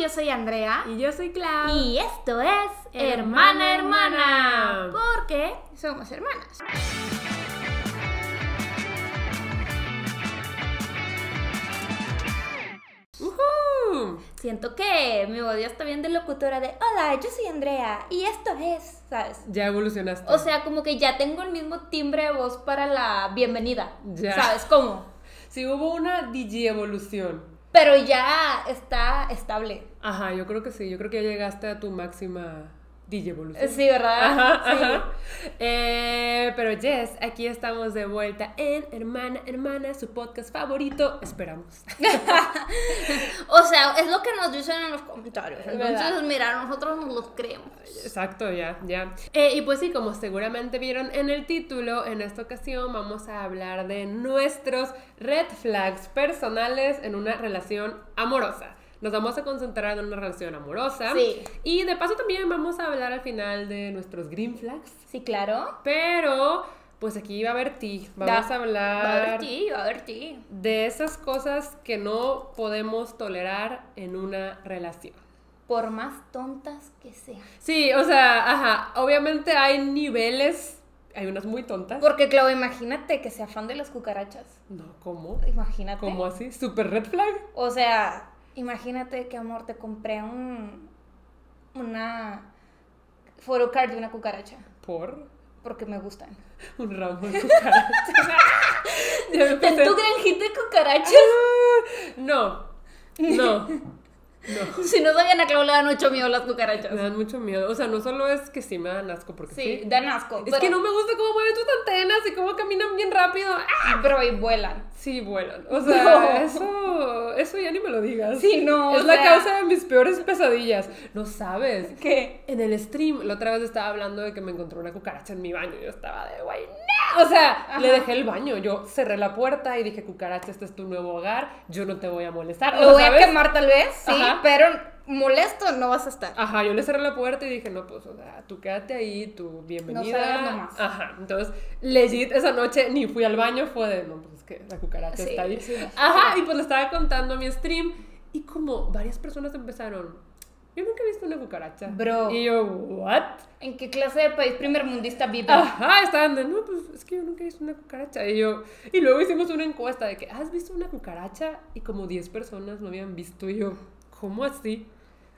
yo soy Andrea. Y yo soy Clau. Y esto es Hermana Hermana. Porque somos hermanas. Siento que mi odio está bien de locutora de Hola, yo soy Andrea. Y esto es, ¿sabes? Ya evolucionaste. O sea, como que ya tengo el mismo timbre de voz para la bienvenida. Ya. ¿Sabes cómo? sí hubo una DJ evolución. Pero ya está estable. Ajá, yo creo que sí. Yo creo que ya llegaste a tu máxima DJ evolución. Sí, ¿verdad? Ajá, Sí. ajá. Eh, pero Jess, aquí estamos de vuelta en Hermana, Hermana, su podcast favorito. Esperamos. O sea, es lo que nos dicen en los comentarios. Entonces, ¿Verdad? mira, nosotros nos los creemos. Exacto, ya, ya. Eh, y pues sí, como seguramente vieron en el título, en esta ocasión vamos a hablar de nuestros red flags personales en una relación amorosa. Nos vamos a concentrar en una relación amorosa. Sí. Y de paso también vamos a hablar al final de nuestros green flags. Sí, claro. Pero, pues aquí va a haber ti. Vamos Da- a hablar Va a haber ti, va a haber ti. de esas cosas que no podemos tolerar en una relación. Por más tontas que sean. Sí, o sea, ajá, obviamente hay niveles, hay unas muy tontas. Porque, Clau, imagínate que sea fan de las cucarachas. No, ¿cómo? Imagínate. ¿Cómo así? ¿Super red flag? O sea, imagínate que, amor, te compré un. Una. Photocard de una cucaracha. ¿Por? Porque me gustan. Un ramo de cucarachas. Me ¿Ten pensé- tu granjita de cucarachas? No, no, no. Si no sabían a Clau le dan mucho miedo las Me cucarachas. dan mucho miedo. O sea, no solo es que sí me dan asco, porque Sí, sí. dan asco. Es pero- que no me gusta cómo mueven tus antenas y cómo caminan bien rápido. ¡Ah! Pero ahí vuelan. Sí, vuelan. O sea, No. eso, eso ya ni me lo digas. Sí, no. es la sea, causa de mis peores pesadillas. No sabes. ¿Qué? En el stream, la otra vez estaba hablando de que me encontré una cucaracha en mi baño. y Yo estaba de, güey, no. O sea, Ajá. le dejé el baño. Yo cerré la puerta y dije, cucaracha, este es tu nuevo hogar. Yo no te voy a molestar. Lo voy a quemar tal vez, sí, Ajá. pero molesto no vas a estar. Ajá, yo le cerré la puerta y dije, no, pues, o sea, tú quédate ahí, tu bienvenida. No nomás. Ajá, entonces, legit, esa noche ni fui al baño, fue de, no, pues es que la cucaracha Sí, está ahí. sí. Ajá, y pues le estaba contando a mi stream y como varias personas empezaron, yo nunca he visto una cucaracha. Bro. Y yo, ¿what? ¿En qué clase de país primermundista vives? Ajá, estaban de, no, pues es que yo nunca he visto una cucaracha. Y yo, y luego hicimos una encuesta de que, ¿has visto una cucaracha? Y como 10 personas lo habían visto. Y yo, ¿cómo así?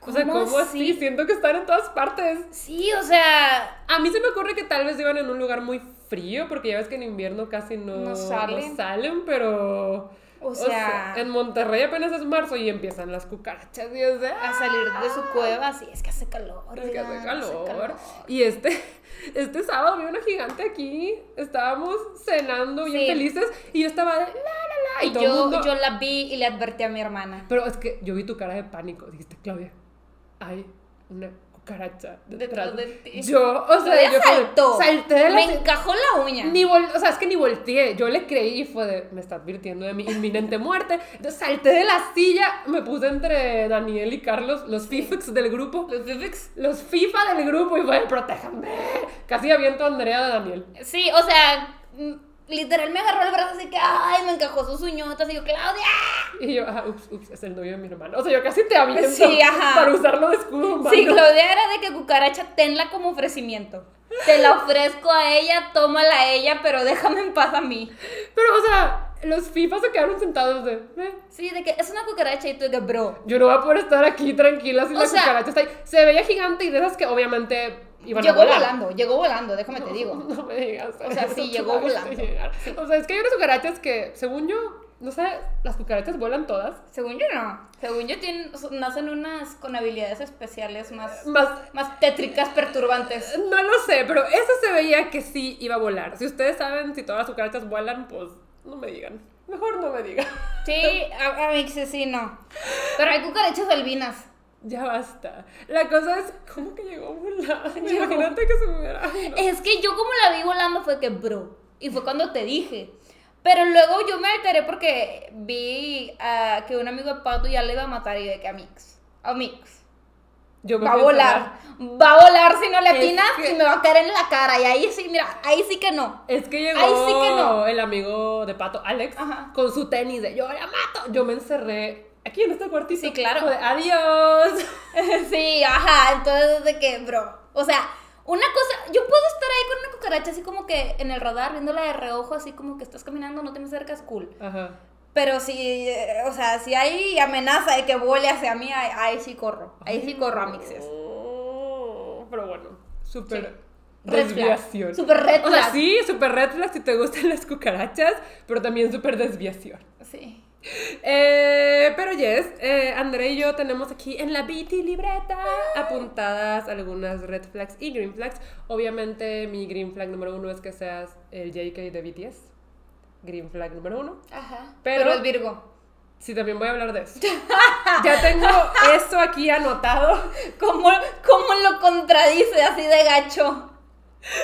O sea, ¿Cómo ¿cómo así? así? Siento que están en todas partes. Sí, o sea, A mí se me ocurre que tal vez iban en un lugar muy frío, porque ya ves que en invierno casi no, No salen. salen, pero... O sea- en Monterrey apenas es marzo y empiezan las cucarachas. Y a salir de su cueva, sí, es que hace calor. Es que hace calor. Y este, este sábado vi una gigante aquí. Estábamos cenando bien Sí. felices. Y yo estaba de la la la. Y, Y todo el yo, mundo- yo la vi y le advertí a mi hermana. Pero es que yo vi tu cara de pánico. Dijiste, Claudia, hay una cucaracha detrás, de ti. Yo, o sea, yo saltó. salté de la Me encajó la uña. ni vol- o sea, es que ni volteé. Yo le creí y fue de, me está advirtiendo de mi inminente muerte. Entonces salté de la silla, me puse entre Daniel y Carlos, los FIFX del grupo. Los Vivix. Los FIFA del grupo y fue, protéjanme. Casi aviento a Andrea de Daniel. Sí, o sea, literal me agarró el brazo así que, ay, me encajó sus uñotas. Y yo, Claudia. Y yo, ah, ups, ups, es el novio de mi hermano. O sea, yo casi te aviento Sí, ajá. para usarlo de escudo humano. Sí, Claudia era de que cucaracha, tenla como ofrecimiento. Te la ofrezco a ella, tómala a ella, pero déjame en paz a mí. Pero, o sea, los FIFA se quedaron sentados de, eh, Sí, de que es una cucaracha y tú de que, bro. yo no voy a poder estar aquí tranquila si la sea- cucaracha está ahí. Se veía gigante y de esas que obviamente iban a Llegó volar. volando, llegó volando, déjame te digo. No me digas. O sea, sí, llegó volando. O sea, es que hay unas cucarachas que, según yo, no sé, las cucarachas vuelan todas. Según yo no. Según yo tienen, nacen unas con habilidades especiales más, Más, más tétricas, perturbantes. no lo sé, pero eso se veía que sí iba a volar. Si ustedes saben si todas las cucarachas vuelan, pues no me digan. Mejor no me digan. Sí, a, a mí sí, sí, no. Pero hay cucarachas albinas. Ya basta. La cosa es, ¿cómo que llegó volando? Imagínate que se me hubiera... No. Es que yo como la vi volando fue que, bro. Y fue cuando te dije. Pero luego yo me alteré porque vi ah, que un amigo de Pato ya le iba a matar y de que a Mix. A Mix. Yo me Va a volar. Va a volar si no le Es atinas que- y me va a caer en la cara. Y ahí sí, mira, ahí sí que no. Es que llegó Ahí sí que no. el amigo de Pato, Alex, Ajá. con su tenis de yo la mato. Yo me encerré aquí en este cuartito. Sí, claro. De, Adiós. sí, ajá, entonces de que, bro, o sea, una cosa, yo puedo estar ahí con una cucaracha así como que en el radar, viéndola de reojo, así como que estás caminando, no te me acercas, cool. Ajá. Pero si, eh, o sea, si hay amenaza de que vuele hacia mí, ahí, ahí sí corro. Ahí sí corro, amixes. Oh, pero bueno, súper desviación. Súper red O sea, flag. sí, súper red flag si te gustan las cucarachas, pero también súper desviación. Sí. Eh, pero yes, eh, André y yo tenemos aquí en la BT libreta apuntadas algunas red flags y green flags. Obviamente mi green flag número uno es que seas el JK de BTS. Green flag número uno. Ajá. Pero- Pero, es Virgo. Sí, también voy a hablar de eso. ya tengo eso aquí anotado. ¿Cómo, ¿Cómo lo contradice así de gacho?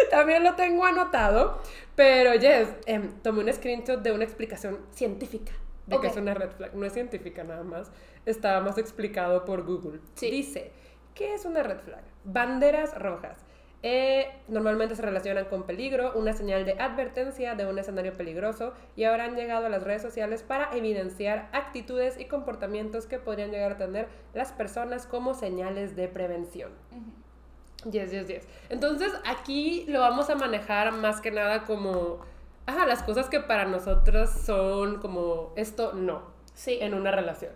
También lo tengo anotado. Pero yes, em, tomé un screenshot de una explicación científica de que es una red flag. No es científica nada más. Estaba más explicado por Google. Sí. Dice, ¿qué es una red flag? Banderas rojas. Eh, normalmente se relacionan con peligro, una señal de advertencia de un escenario peligroso y ahora han llegado a las redes sociales para evidenciar actitudes y comportamientos que podrían llegar a tener las personas como señales de prevención. Yes, yes, yes. Entonces aquí lo vamos a manejar más que nada como, ajá, las cosas que para nosotros son como esto no Sí. en una relación.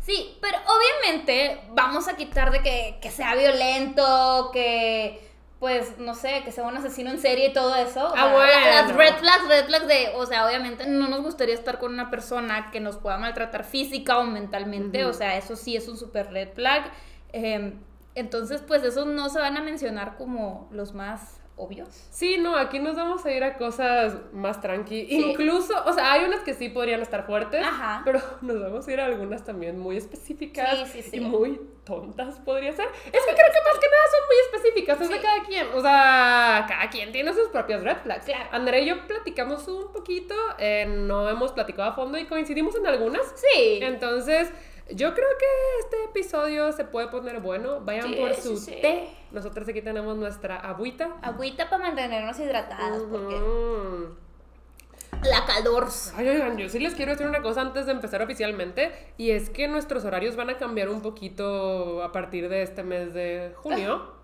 Sí, pero obviamente vamos a quitar de que, que sea violento, que pues no sé, que sea un asesino en serie y todo eso. O Ah, sea, bueno. Las red flags, red flags de, o sea, obviamente no nos gustaría estar con una persona que nos pueda maltratar física o mentalmente, o sea, eso sí es un super red flag. Em, entonces, pues esos no se van a mencionar como los más obvios. Sí, no, aquí nos vamos a ir a cosas más tranqui. Sí. Incluso, o sea, hay unas que sí podrían estar fuertes, Ajá. pero nos vamos a ir a algunas también muy específicas Sí, sí, sí. y muy tontas podría ser. Es que creo que más que nada son muy específicas, es de cada quien. O sea, cada quien tiene sus propias red flags. Claro. André y yo platicamos un poquito, eh, no hemos platicado a fondo y coincidimos en algunas. Sí. Entonces, yo creo que este episodio se puede poner bueno. Vayan Sí, por su sí. té. Nosotros aquí tenemos nuestra agüita. Agüita para mantenernos hidratadas, porque la calor. Ay, oigan, yo sí les quiero decir una cosa antes de empezar oficialmente, y es que nuestros horarios van a cambiar un poquito a partir de este mes de junio.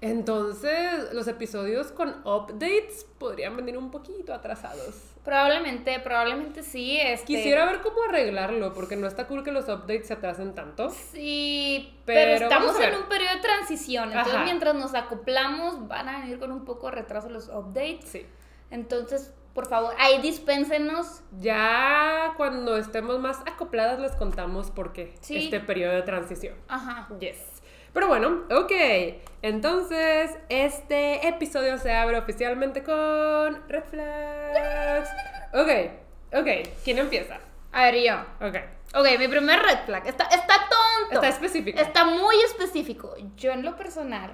Entonces, los episodios con updates podrían venir un poquito atrasados. Probablemente, probablemente sí. Este, Quisiera ver cómo arreglarlo, porque no está cool que los updates se atrasen tanto. Sí, Pero pero, estamos en un periodo de transición. Entonces, Ajá. mientras nos acoplamos, van a venir con un poco de retraso los updates. Sí. Entonces, por favor, ahí dispénsenos. Ya cuando estemos más acopladas les contamos por qué Sí. este periodo de transición. Ajá. Yes. Pero bueno, ok. Entonces, este episodio se abre oficialmente con Red Flags. Ok, ok. ¿Quién empieza? A ver, yo. Ok. Ok, mi primer red flag. Está, está tonto. Está específico. Está muy específico. Yo, en lo personal,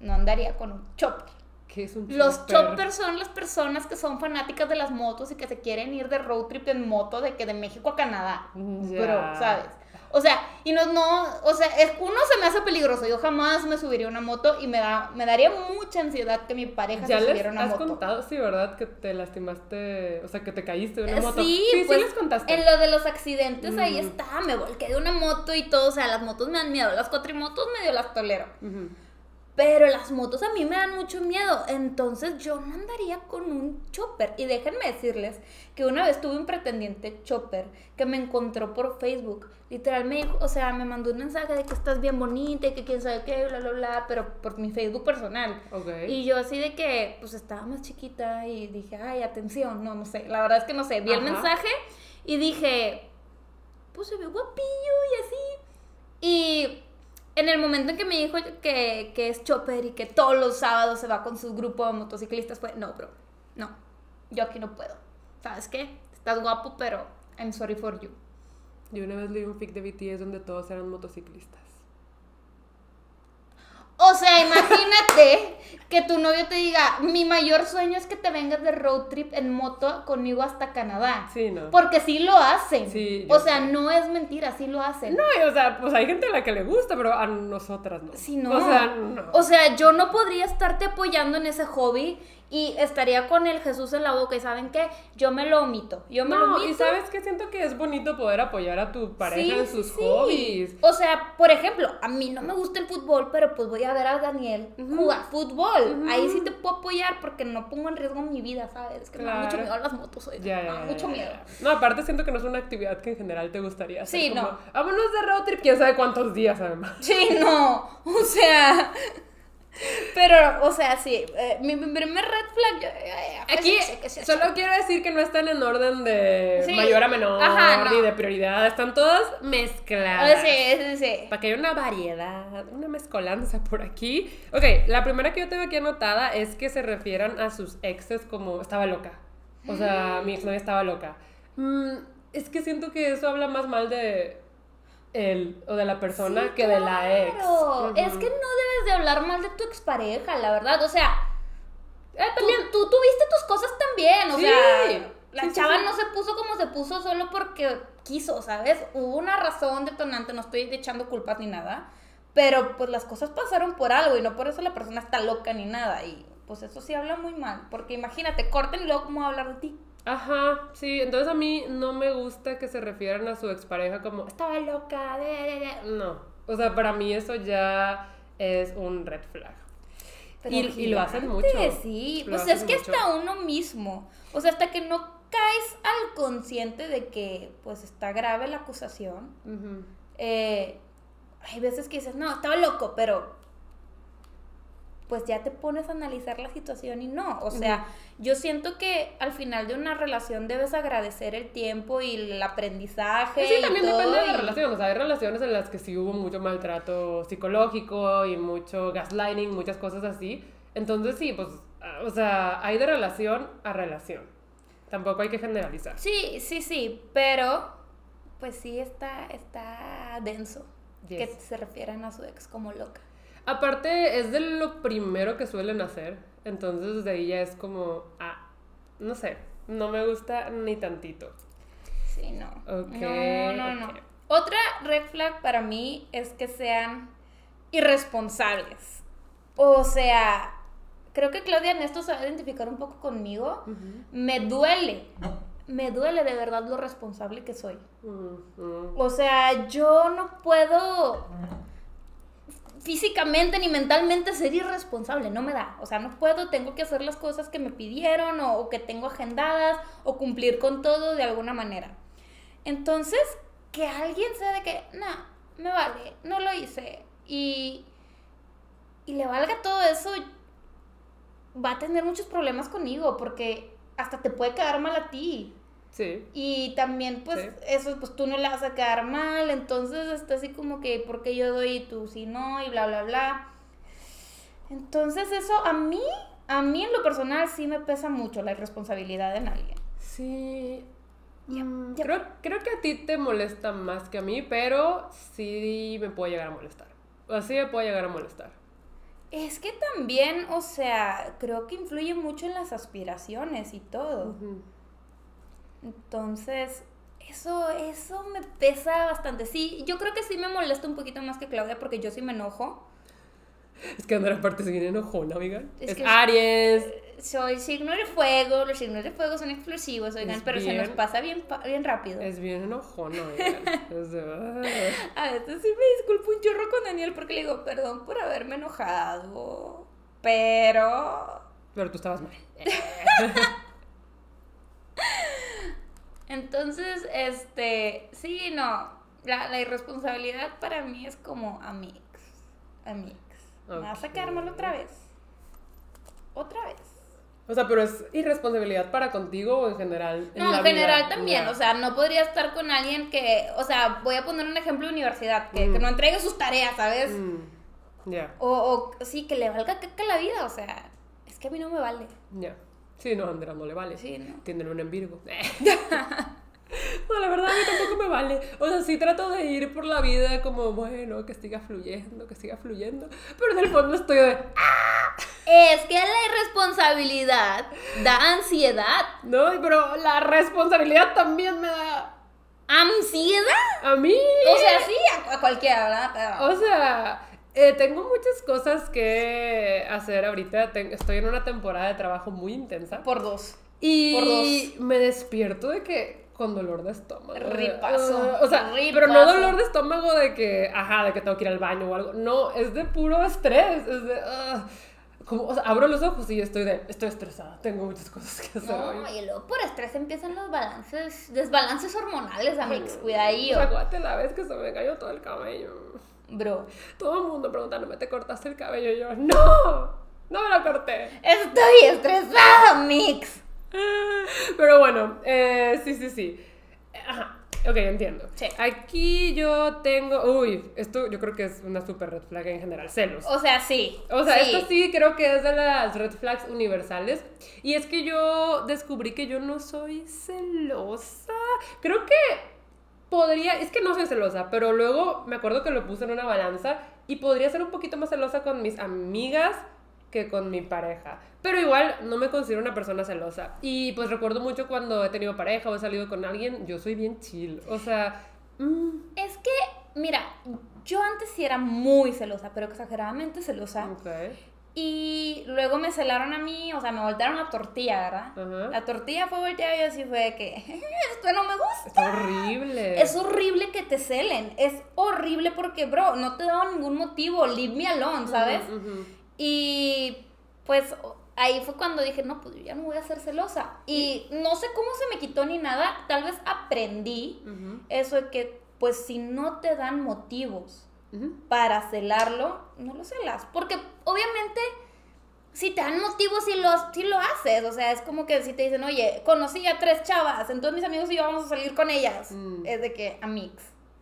no andaría con un chopper. ¿Qué es un Los chopper? choppers son las personas que son fanáticas de las motos y que se quieren ir de road trip en moto de que de México a Canadá. Ya. Bro, ¿sabes? O sea, y no, no, o sea, es, uno se me hace peligroso. Yo jamás me subiría a una moto y me da, me daría mucha ansiedad que mi pareja Ya se subiera a una has moto. contado, sí, ¿verdad? Que te lastimaste, o sea, que te caíste de una Eh, moto. Sí, sí, pues les contaste. en lo de los accidentes ahí está, me volqué de una moto y todo, o sea, las motos me dan miedo, las cuatrimotos medio las tolero. Pero las motos a mí me dan mucho miedo. Entonces yo no andaría con un chopper. Y déjenme decirles que una vez tuve un pretendiente chopper que me encontró por Facebook. Literal me dijo, o sea, me mandó un mensaje de que estás bien bonita y que quién sabe qué, bla, bla, bla, pero por mi Facebook personal. Y yo así de que, pues estaba más chiquita y dije, ay, atención, no, no sé. La verdad es que no sé. Vi el mensaje y dije, pues se ve guapillo y así. Y en el momento en que me dijo que, que es chopper y que todos los sábados se va con su grupo de motociclistas, fue, no, bro, no, yo aquí no puedo. ¿Sabes qué? Estás guapo, pero I'm sorry for you. Yo una vez leí un fic de BTS donde todos eran motociclistas. O sea, imagínate que tu novio te diga, mi mayor sueño es que te vengas de road trip en moto conmigo hasta Canadá. Sí, ¿no? Porque sí lo hacen. Sí, o sea, sé. no es mentira, sí lo hacen. No, y, o sea, pues hay gente a la que le gusta, pero a nosotras no. Sí, no. O sea, no. O sea, yo no podría estarte apoyando en ese hobby y estaría con el Jesús en la boca y ¿saben qué? Yo me lo omito, yo me lo No, omito. y sabes que siento que es bonito poder apoyar a tu pareja Sí, en sus sí. hobbies. O sea, por ejemplo, a mí no me gusta el fútbol, pero pues voy a ver a Daniel jugar fútbol. Ahí sí te puedo apoyar porque no pongo en riesgo mi vida, ¿sabes? Es que me da Claro. mucho miedo las motos hoy. Ya, ya, ya, mucho miedo. No, aparte siento que no es una actividad que en general te gustaría hacer. Sí, como, no. Vámonos de road trip, quién sabe cuántos días además. Sí, no. O sea. Pero, o sea, sí. eh, mi, mi primer red flag. yo- eh, pues, Aquí sí sí, solo quiero decir que no están en orden de mayor a menor Ajá, no. ni de prioridad, están todas Ah, mezcladas. Sí, sí, sí. Para que haya una variedad, una mezcolanza por aquí. Ok, la primera que yo tengo aquí anotada es que se refieran a sus exes como estaba loca. O sea, mi exnovia estaba loca. Mm, es que siento que eso habla más mal de él o de la persona Sí, que de la ex. claro. Es que no debes de hablar mal de tu expareja, la verdad. O sea, Eh, también. tú tuviste tus cosas también. O Sí. sea, la Sí, sí, chava sí. no se puso como se puso solo porque quiso, ¿sabes? Hubo una razón detonante, no estoy echando culpas ni nada. Pero pues las cosas pasaron por algo y no por eso la persona está loca ni nada. Y pues eso sí habla muy mal. Porque imagínate, corten y luego cómo va a hablar de ti. Ajá, sí, entonces a mí no me gusta que se refieran a su expareja como estaba loca, de, de, de". no. O sea, para mí eso ya es un red flag. Pero Y, y lo hacen mucho. Sí, pues hacen es que mucho. hasta uno mismo. O sea, hasta que no caes al consciente de que pues está grave la acusación. Eh, hay veces que dices, no, estaba loco, pero pues ya te pones a analizar la situación y no. O sea, yo siento que al final de una relación debes agradecer el tiempo y el aprendizaje. Sí, y también todo, depende de la y- relación. O sea, hay relaciones en las que sí hubo mucho maltrato psicológico y mucho gaslighting, muchas cosas así. Entonces sí, pues, ah, o sea, hay de relación a relación. Tampoco hay que generalizar. Sí, sí, sí, pero pues sí está, está denso que Yes. se refieran a su ex como loca. Aparte, es de lo primero que suelen hacer. Entonces, desde ahí ya es como, ah, no sé, no me gusta ni tantito. Sí, no. Ok, no, no, no. Otra red flag para mí es que sean irresponsables. O sea, creo que Claudia en esto se va a identificar un poco conmigo. Me duele, me duele de verdad lo responsable que soy. O sea, yo no puedo físicamente ni mentalmente ser irresponsable, no me da. O sea, no puedo, tengo que hacer las cosas que me pidieron o, que tengo agendadas o cumplir con todo de alguna manera. Entonces, que alguien sea de que, no, me vale, no lo hice y, y le valga todo eso, va a tener muchos problemas conmigo porque hasta te puede quedar mal a ti. Sí. Y también, pues, Sí. eso, pues tú no le vas a quedar mal, entonces está así como que, ¿por qué yo doy y tú si no? Y bla, bla, bla. Entonces eso a mí, a mí en lo personal sí me pesa mucho la irresponsabilidad en alguien. Sí. Ya, Mm, ya. Creo, creo que a ti te molesta más que a mí, pero sí me puede llegar a molestar. Así me puede llegar a molestar. Es que también, o sea, creo que influye mucho en las aspiraciones y todo. Entonces, eso, eso me pesa bastante. Sí, yo creo que sí me molesta un poquito más que Claudia porque yo sí me enojo. Es que Andrea aparte se viene enojona, amiga. Es Es, que- Aries. Soy signo de fuego, los signos de fuego son explosivos, oigan, Es pero se nos pasa bien, bien rápido. Es bien enojona, oigan. De-. A veces sí me disculpo un chorro con Daniel porque le digo, perdón por haberme enojado, pero... Pero tú estabas mal. Entonces, este, sí, no, la, la irresponsabilidad para mí es como amigos, amigos. ¿Me vas a quedar mal Ok. otra vez? ¿Otra vez? O sea, pero es irresponsabilidad para contigo o en general. No, en vida? general también, o sea, no podría estar con alguien que, o sea, voy a poner un ejemplo de universidad, que, que Mm. no entregue sus tareas, ¿sabes? Mm, Ya, O, o sí, que le valga caca la vida, o sea, es que a mí no me vale. ya. Sí, no, Andrea, no le vale. Sí, no. Tiene luna en Virgo. No, la verdad a mí tampoco me vale. O sea, sí trato de ir por la vida como, bueno, que siga fluyendo, que siga fluyendo. Pero en el fondo estoy de, Es que la irresponsabilidad da ansiedad. no, pero la responsabilidad también me da ¿Ansiedad? a mí. O sea, sí, a, a cualquiera, ¿verdad? Pero- O sea, Eh, tengo muchas cosas que hacer ahorita. Ten- estoy en una temporada de trabajo muy intensa. Por dos. Y me despierto de que con dolor de estómago. Ripazo, Ah, o sea, pero no dolor de estómago de que, ajá, de que tengo que ir al baño o algo. No, es de puro estrés. Es de. ah, como, o sea, abro los ojos y estoy de. Estoy estresada. Tengo muchas cosas que hacer No, hoy. y luego por estrés empiezan los balances, desbalances hormonales, amigos. Cuidadillo. Acuérdate la vez que se me cayó todo el cabello. Bro. Todo el mundo preguntándome, ¿te cortaste el cabello? Y yo, ¡No! No me lo corté. Estoy estresada, Mix. Pero bueno, eh, sí, sí, sí. Ajá. Ok, entiendo. Sí. Aquí yo tengo. Uy, esto yo creo que es una super red flag en general. Celos. O sea, sí. O sea, esto sí creo que es de las red flags universales. Y es que yo descubrí que yo no soy celosa. Creo que podría, es que no soy celosa, pero luego me acuerdo que lo puse en una balanza y podría ser un poquito más celosa con mis amigas que con mi pareja. Pero igual no me considero una persona celosa. Y pues recuerdo mucho cuando he tenido pareja o he salido con alguien, yo soy bien chill. O sea, mm, Es que, mira, yo antes sí era muy celosa, pero exageradamente celosa. ok. Y luego me celaron a mí, o sea, me voltearon la tortilla, ¿verdad? La tortilla fue volteada y yo así fue de que, esto no me gusta. Está horrible. Es horrible que te celen. Es horrible porque, bro, no te he dado ningún motivo. Leave me alone, ¿sabes? Y pues ahí fue cuando dije, no, pues yo ya no voy a ser celosa. Y no sé cómo se me quitó ni nada. Tal vez aprendí eso de que, pues si no te dan motivos para celarlo, no lo celas. Porque obviamente, si te dan motivos, sí lo, sí lo haces. O sea, es como que si te dicen, oye, conocí a tres chavas, entonces mis amigos y yo vamos a salir con ellas. Mm. Es de que,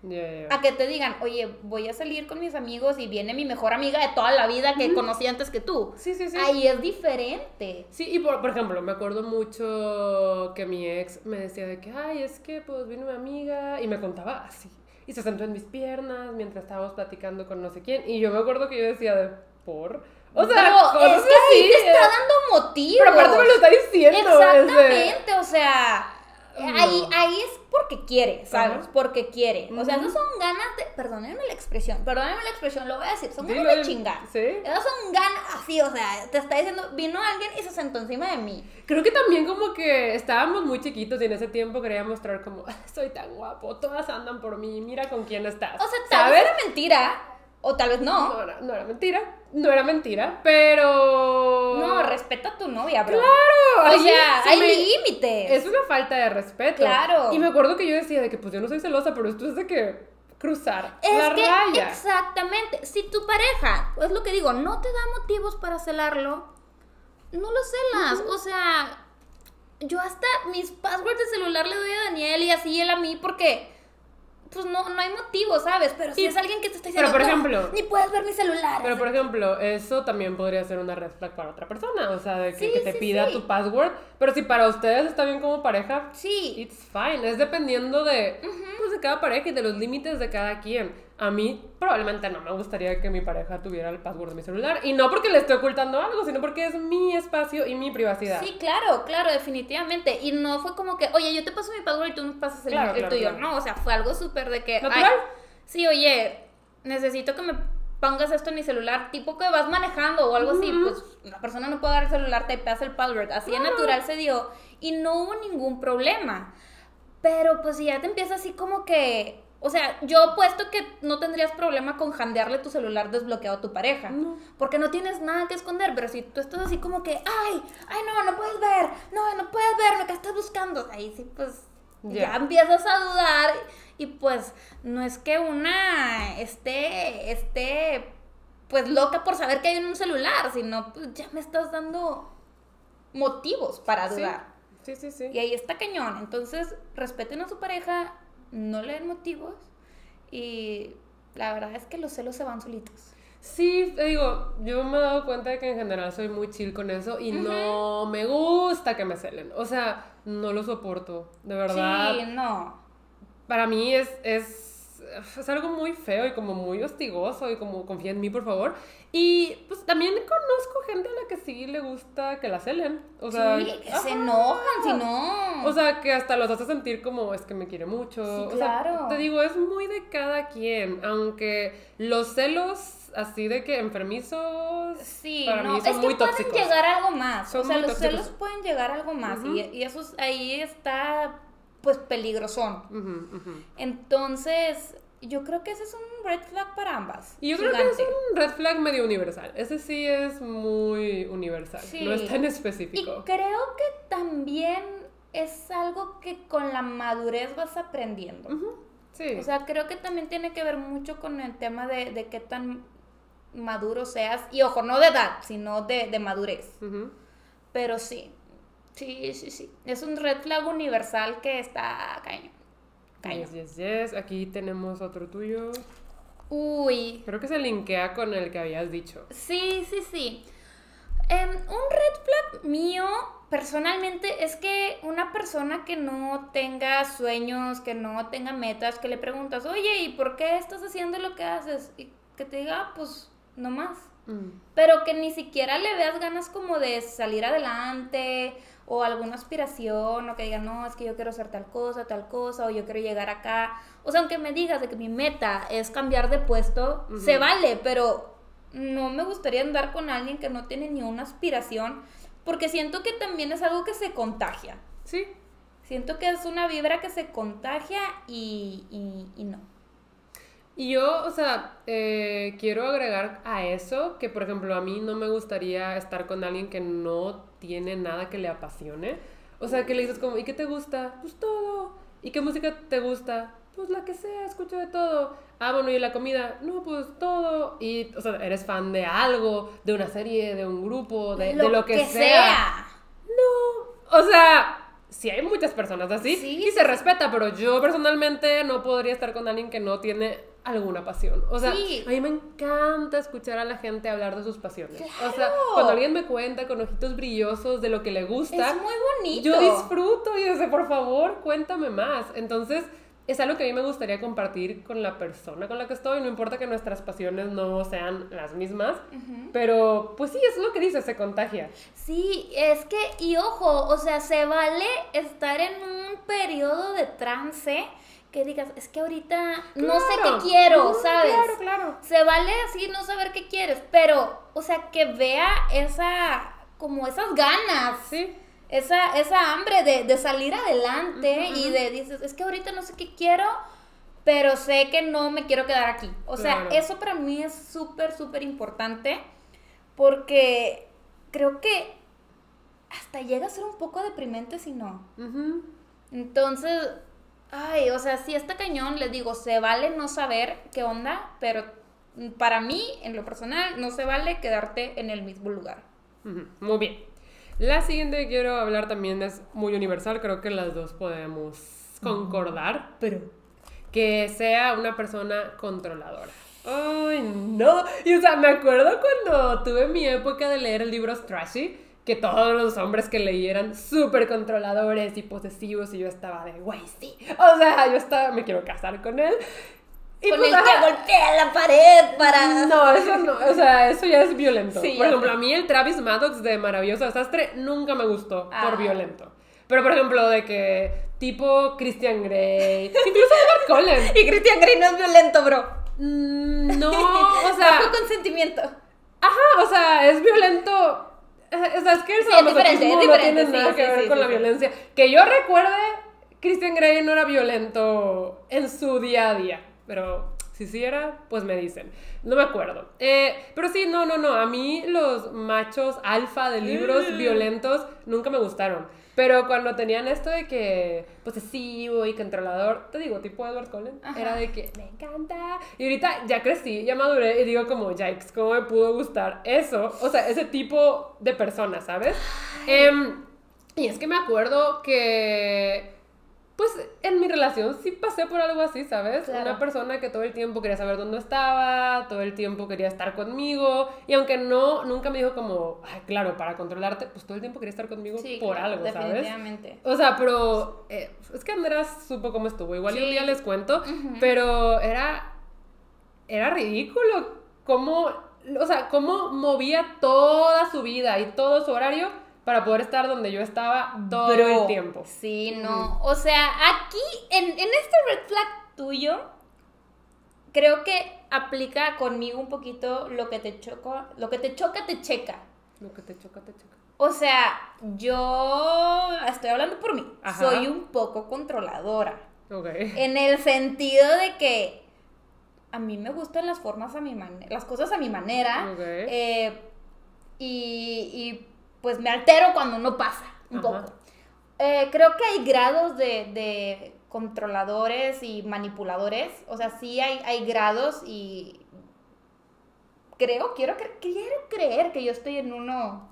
ya, ya. A que te digan, oye, voy a salir con mis amigos y viene mi mejor amiga de toda la vida que conocí antes que tú. Sí, sí, sí. Ahí es diferente. Sí, y por, por ejemplo, me acuerdo mucho que mi ex me decía de que, ay, es que pues vino mi amiga y me contaba así. Y se sentó en mis piernas mientras estábamos platicando con no sé quién. Y yo me acuerdo que yo decía de, ¿por? O sea, Pero es que así, te está eh. dando motivos. Pero aparte me lo está diciendo. Exactamente, o sea. Ahí, ahí es porque quiere, ¿sabes? Ajá. Porque quiere. O sea, esas son ganas de. Perdónenme la expresión, perdónenme la expresión, lo voy a decir, son Dilo, ganas de chingar. Sí. Esas son ganas así, o sea, te está diciendo, vino alguien y se sentó encima de mí. Creo que también como que estábamos muy chiquitos y en ese tiempo quería mostrar como, "Ah, soy tan guapo, todas andan por mí, mira con quién estás. O sea, tal vez era mentira, o tal vez no. No era, no era mentira, no era mentira, pero... No, respeta a tu novia, bro. Claro, O sea, se hay me- límites. Es una falta de respeto. Claro. Y me acuerdo que yo decía de que pues yo no soy celosa, pero esto es de que cruzar Es la que, raya. exactamente, si tu pareja, es lo que digo, no te da motivos para celarlo, no lo celas. O sea, yo hasta mis passwords de celular le doy a Daniel y así él a mí porque, pues no, no hay motivo, ¿sabes? Pero si Sí. es alguien que te está Pero, diciendo, por "No, ejemplo- ni puedes ver mi celular. Pero por ejemplo, eso también podría ser una red flag para otra persona, o sea, de que, Sí, que te sí, pida tu password, pero si para ustedes está bien como pareja, Sí, It's fine, es dependiendo de, pues, de cada pareja y de los límites de cada quien. A mí probablemente no me gustaría que mi pareja tuviera el password de mi celular. Y no porque le esté ocultando algo, sino porque es mi espacio y mi privacidad. sí, claro, claro, definitivamente. Y no fue como que, oye, yo te paso mi password y tú me pasas el, Claro, el claro, tuyo. claro. No, o sea, fue algo súper de que. ¿Natural? ay, sí, oye, necesito que me pongas esto en mi celular, tipo que vas manejando o algo así, pues la persona no puede dar el celular, te pasa el password. Así de natural se dio y no hubo ningún problema. Pero pues si ya te empieza así como que. O sea, yo puesto que no tendrías problema con jandearle tu celular desbloqueado a tu pareja. No. Porque no tienes nada que esconder. Pero si tú estás así como que, ay, ay, no, no puedes ver. No, no puedes ver lo que estás buscando. Ahí sí, pues Ya. ya empiezas a dudar. Y pues no es que una esté, esté, pues loca por saber que hay en un celular. Sino, pues ya me estás dando motivos para Sí, dudar. sí, sí. sí. Y ahí está cañón. Entonces, respeten a su pareja, no le den motivos. Y la verdad es que los celos se van solitos. Sí, te digo, yo me he dado cuenta de que en general soy muy chill con eso y no me gusta que me celen. O sea, no lo soporto, de verdad. Sí, no. Para mí es, es es algo muy feo y como muy hostigoso y como confía en mí, por favor. Y pues también conozco gente a la que sí le gusta que la celen. O sea, sí, que se enojan si no. O sea, que hasta los hace sentir como es que me quiere mucho. Sí, O sea, claro. te digo, es muy de cada quien. Aunque los celos así de que enfermizos Sí, para no, mí son es que muy pueden tóxicos. llegar a algo más. Son o sea, los tóxicos. celos pueden llegar a algo más. Y, y eso es- ahí está, pues, peligrosón. Ujú. Entonces, yo creo que ese es un red flag para ambas. Y yo creo que es un red flag medio universal. Ese sí es muy universal. Sí. No es tan Y específico. creo que también es algo que con la madurez vas aprendiendo. Sí. O sea, creo que también tiene que ver mucho con el tema de, de qué tan maduro seas. Y ojo, no de edad, sino de, de madurez. Pero sí, sí, sí, sí. Es un red flag universal que está caño. Caño. Yes, yes, yes. Aquí tenemos otro tuyo. Uy, Creo que se linkea con el que habías dicho. sí, sí, sí. Em, un red flag mío, personalmente, es que una persona que no tenga sueños, que no tenga metas, que le preguntas, oye, ¿y por qué estás haciendo lo que haces? Y que te diga, "Ah, pues, no más. Mm. Pero que ni siquiera le veas ganas como de salir adelante o alguna aspiración o que diga, no, es que yo quiero hacer tal cosa, tal cosa o yo quiero llegar acá. O sea, aunque me digas de que mi meta es cambiar de puesto, se vale, pero no me gustaría andar con alguien que no tiene ni una aspiración porque siento que también es algo que se contagia. Sí. Siento que es una vibra que se contagia y, y, y no. Y yo, o sea, eh, quiero agregar a eso que, por ejemplo, a mí no me gustaría estar con alguien que no tiene nada que le apasione. O sea, que le dices como, ¿y qué te gusta? Pues todo. ¿Y qué música te gusta? Pues la que sea, escucho de todo. Ah, bueno, ¿y la comida? No, pues todo. Y, o sea, eres fan de algo, de una serie, de un grupo, de de lo, que, sea. No, o sea, sí hay muchas personas así Sí, y se respeta, pero yo personalmente no podría estar con alguien que no tiene alguna pasión. O sea, Sí. a mí me encanta escuchar a la gente hablar de sus pasiones. O sea, cuando alguien me cuenta con ojitos brillosos de lo que le gusta, Es muy bonito. yo disfruto y dice, por favor, cuéntame más. Entonces, es algo que a mí me gustaría compartir con la persona con la que estoy. No importa que nuestras pasiones no sean las mismas, pero pues sí, es lo que dice, se contagia. Sí, es que, y ojo, o sea, se vale estar en un periodo de trance que digas, es que ahorita no sé qué quiero, ¿sabes? Claro, claro. Se vale así no saber qué quieres, pero, o sea, que vea esa, como esas ganas, Sí. Esa, esa hambre de, de salir adelante y de, dices, es que ahorita no sé qué quiero, pero sé que no me quiero quedar aquí. O sea, eso para mí es súper, súper importante porque creo que hasta llega a ser un poco deprimente si no. Entonces, ay, o sea, si está cañón, les digo, se vale no saber qué onda, pero para mí, en lo personal, no se vale quedarte en el mismo lugar. Muy bien. La siguiente que quiero hablar también es muy universal, creo que las dos podemos concordar, pero que sea una persona controladora. Ay, no. Y o sea, me acuerdo cuando tuve mi época de leer libros trashy, que todos los hombres que leí eran súper controladores y posesivos y yo estaba de, güey, sí. O sea, yo estaba, me quiero casar con él. Y Con pues, el que golpea la pared para... No, eso no, o sea, eso ya es violento. Sí, por ejemplo, a mí el Travis Maddox de Maravilloso Desastre nunca me gustó Ah. por violento. Pero, por ejemplo, de que tipo Christian Grey, incluso Edward Cullen. Y Christian Grey no es violento, bro. Mm, No, o sea, Bajo consentimiento. ajá, o sea, es violento. O sea, es que el Sí, es diferente, sadomasoquismo no tiene sí, nada que ver con la violencia. Que yo recuerde, Christian Grey no era violento en su día a día. Pero si sí era, pues me dicen. No me acuerdo. Eh, pero sí, no, no, no. A mí los machos alfa de libros Mm. violentos nunca me gustaron. Pero cuando tenían esto de que posesivo y controlador, te digo, tipo Edward Cullen, Ajá. era de que me encanta. Y ahorita ya crecí, ya maduré y digo como, yikes, ¿cómo me pudo gustar eso? O sea, ese tipo de persona, ¿sabes? Em, y es que me acuerdo que pues en mi relación sí pasé por algo así, ¿sabes? Claro. Una persona que todo el tiempo quería saber dónde estaba, todo el tiempo quería estar conmigo, y aunque no, nunca me dijo como, ay, claro, para controlarte, pues todo el tiempo quería estar conmigo Sí, por claro, algo, ¿sabes? definitivamente. O sea, pero eh, es que Andrés supo cómo estuvo. Igual y un Sí. día les cuento, pero era, era ridículo cómo, o sea, cómo movía toda su vida y todo su horario para poder estar donde yo estaba todo Bro, el tiempo. Sí, no. O sea, aquí, en, en este red flag tuyo, creo que aplica conmigo un poquito lo que te choca, lo que te choca, te checa. Lo que te choca, te choca. O sea, yo estoy hablando por mí. Ajá. Soy un poco controladora. Ok. En el sentido de que a mí me gustan las formas a mi manera, las cosas a mi manera. Ok. eh, y, y, pues me altero cuando no pasa, un Ajá. poco. Eh, creo que hay grados de, de controladores y manipuladores. O sea, sí hay, hay grados y creo, quiero, cre- quiero creer que yo estoy en uno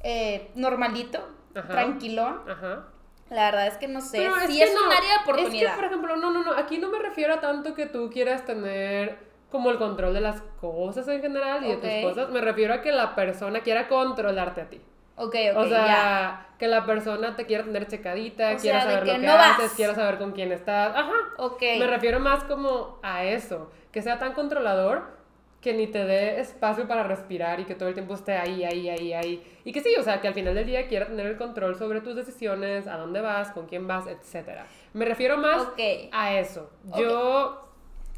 eh, normalito, Ajá. tranquilón. Ajá. La verdad es que no sé. Pero sí que es un área de oportunidad. Es que, por ejemplo, no, no, no. Aquí no me refiero a tanto que tú quieras tener como el control de las cosas en general y Ok. de tus cosas. Me refiero a que la persona quiera controlarte a ti. Ok, ok, o sea, ya. que la persona te quiera tener checadita, O quiera sea, saber lo que no haces, vas. quiera saber con quién estás. Ajá. Ok. Me refiero más como a eso, que sea tan controlador que ni te dé espacio para respirar y que todo el tiempo esté ahí, ahí, ahí, ahí. Y que sí, o sea, que al final del día quiera tener el control sobre tus decisiones, a dónde vas, con quién vas, etc. Me refiero más Ok. a eso. Yo